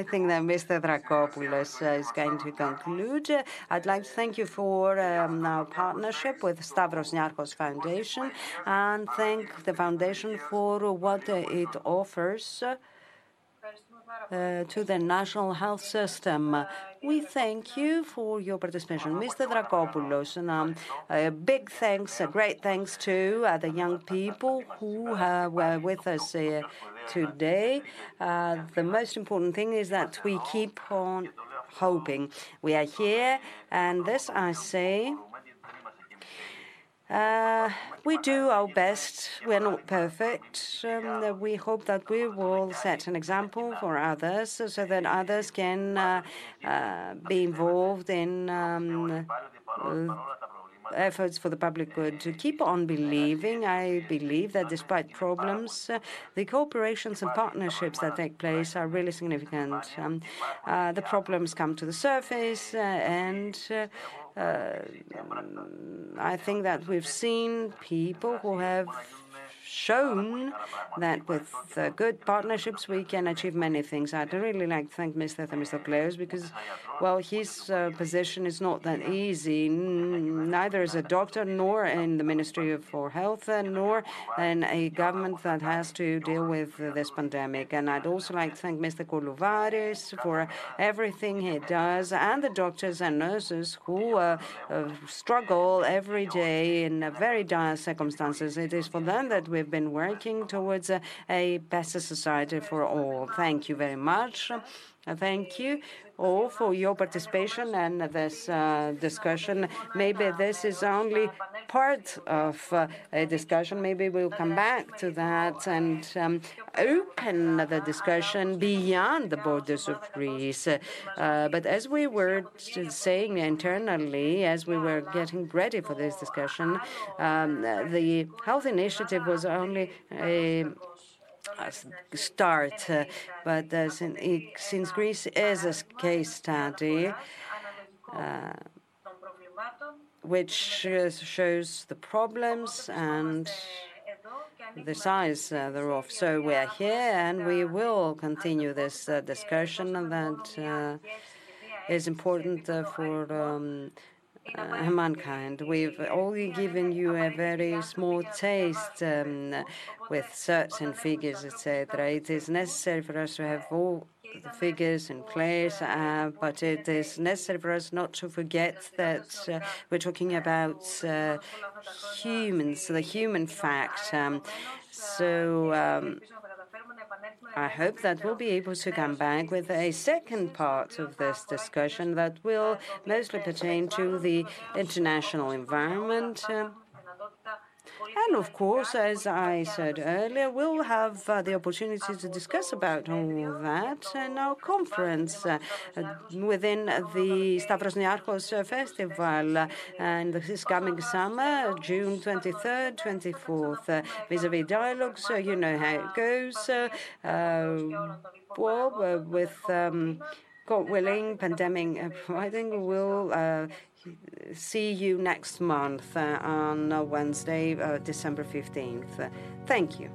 S2: I think that Mr. Dracopoulos is going to conclude. I'd like to thank you for um, our partnership with Stavros Niarchos Foundation and thank the foundation for what it offers. Uh, to the national health system. We thank you for your participation. Mr. Dracopoulos, and um, a big thanks, a great thanks to uh, the young people who uh, were with us uh, today. Uh, the most important thing is that we keep on hoping. We are here, and this I say uh, we do our best. We're not perfect. Um, we hope that we will set an example for others so that others can uh, uh, be involved in um, uh, efforts for the public good to keep on believing. I believe that despite problems, uh, the cooperations and partnerships that take place are really significant. Um, uh, the problems come to the surface, uh, and uh, Uh, I think that we've seen people who have shown that with uh, good partnerships we can achieve many things. I'd really like to thank Mr. Themistokleous because, well, his uh, position is not that easy, neither as a doctor nor in the Ministry for Health, uh, nor in a government that has to deal with this pandemic. And I'd also like to thank Mr. Koulouvaris for everything he does and the doctors and nurses who uh, uh, struggle every day in very dire circumstances. It is for them that we we've been working towards a, a better society for all. Thank you very much. Thank you all for your participation and this uh, discussion. Maybe this is only part of uh, a discussion. Maybe we'll come back to that and um, open the discussion beyond the borders of Greece. Uh, but as we were saying internally, as we were getting ready for this discussion, um, the health initiative was only a start. But since Greece is a case study uh, which shows the problems and the size uh, thereof. So we are here, and we will continue this uh, discussion that is important for um, Uh, mankind. We've only given you a very small taste um, with certain figures, etc. It is necessary for us to have all the figures in place, uh, but it is necessary for us not to forget that uh, we're talking about humans, the human fact. Um, so um, I hope that we'll be able to come back with a second part of this discussion that will mostly pertain to the international environment. Uh, And of course, as I said earlier, we'll have uh, the opportunity to discuss about all that in our conference uh, within the Stavros Niarchos Festival uh, and this coming summer, June 23rd, 24th, vis-à-vis dialogues. You know how it goes. Well, with um, God willing, pandemic providing, we'll see you next month uh, on uh, Wednesday, uh, December 15th. Thank you.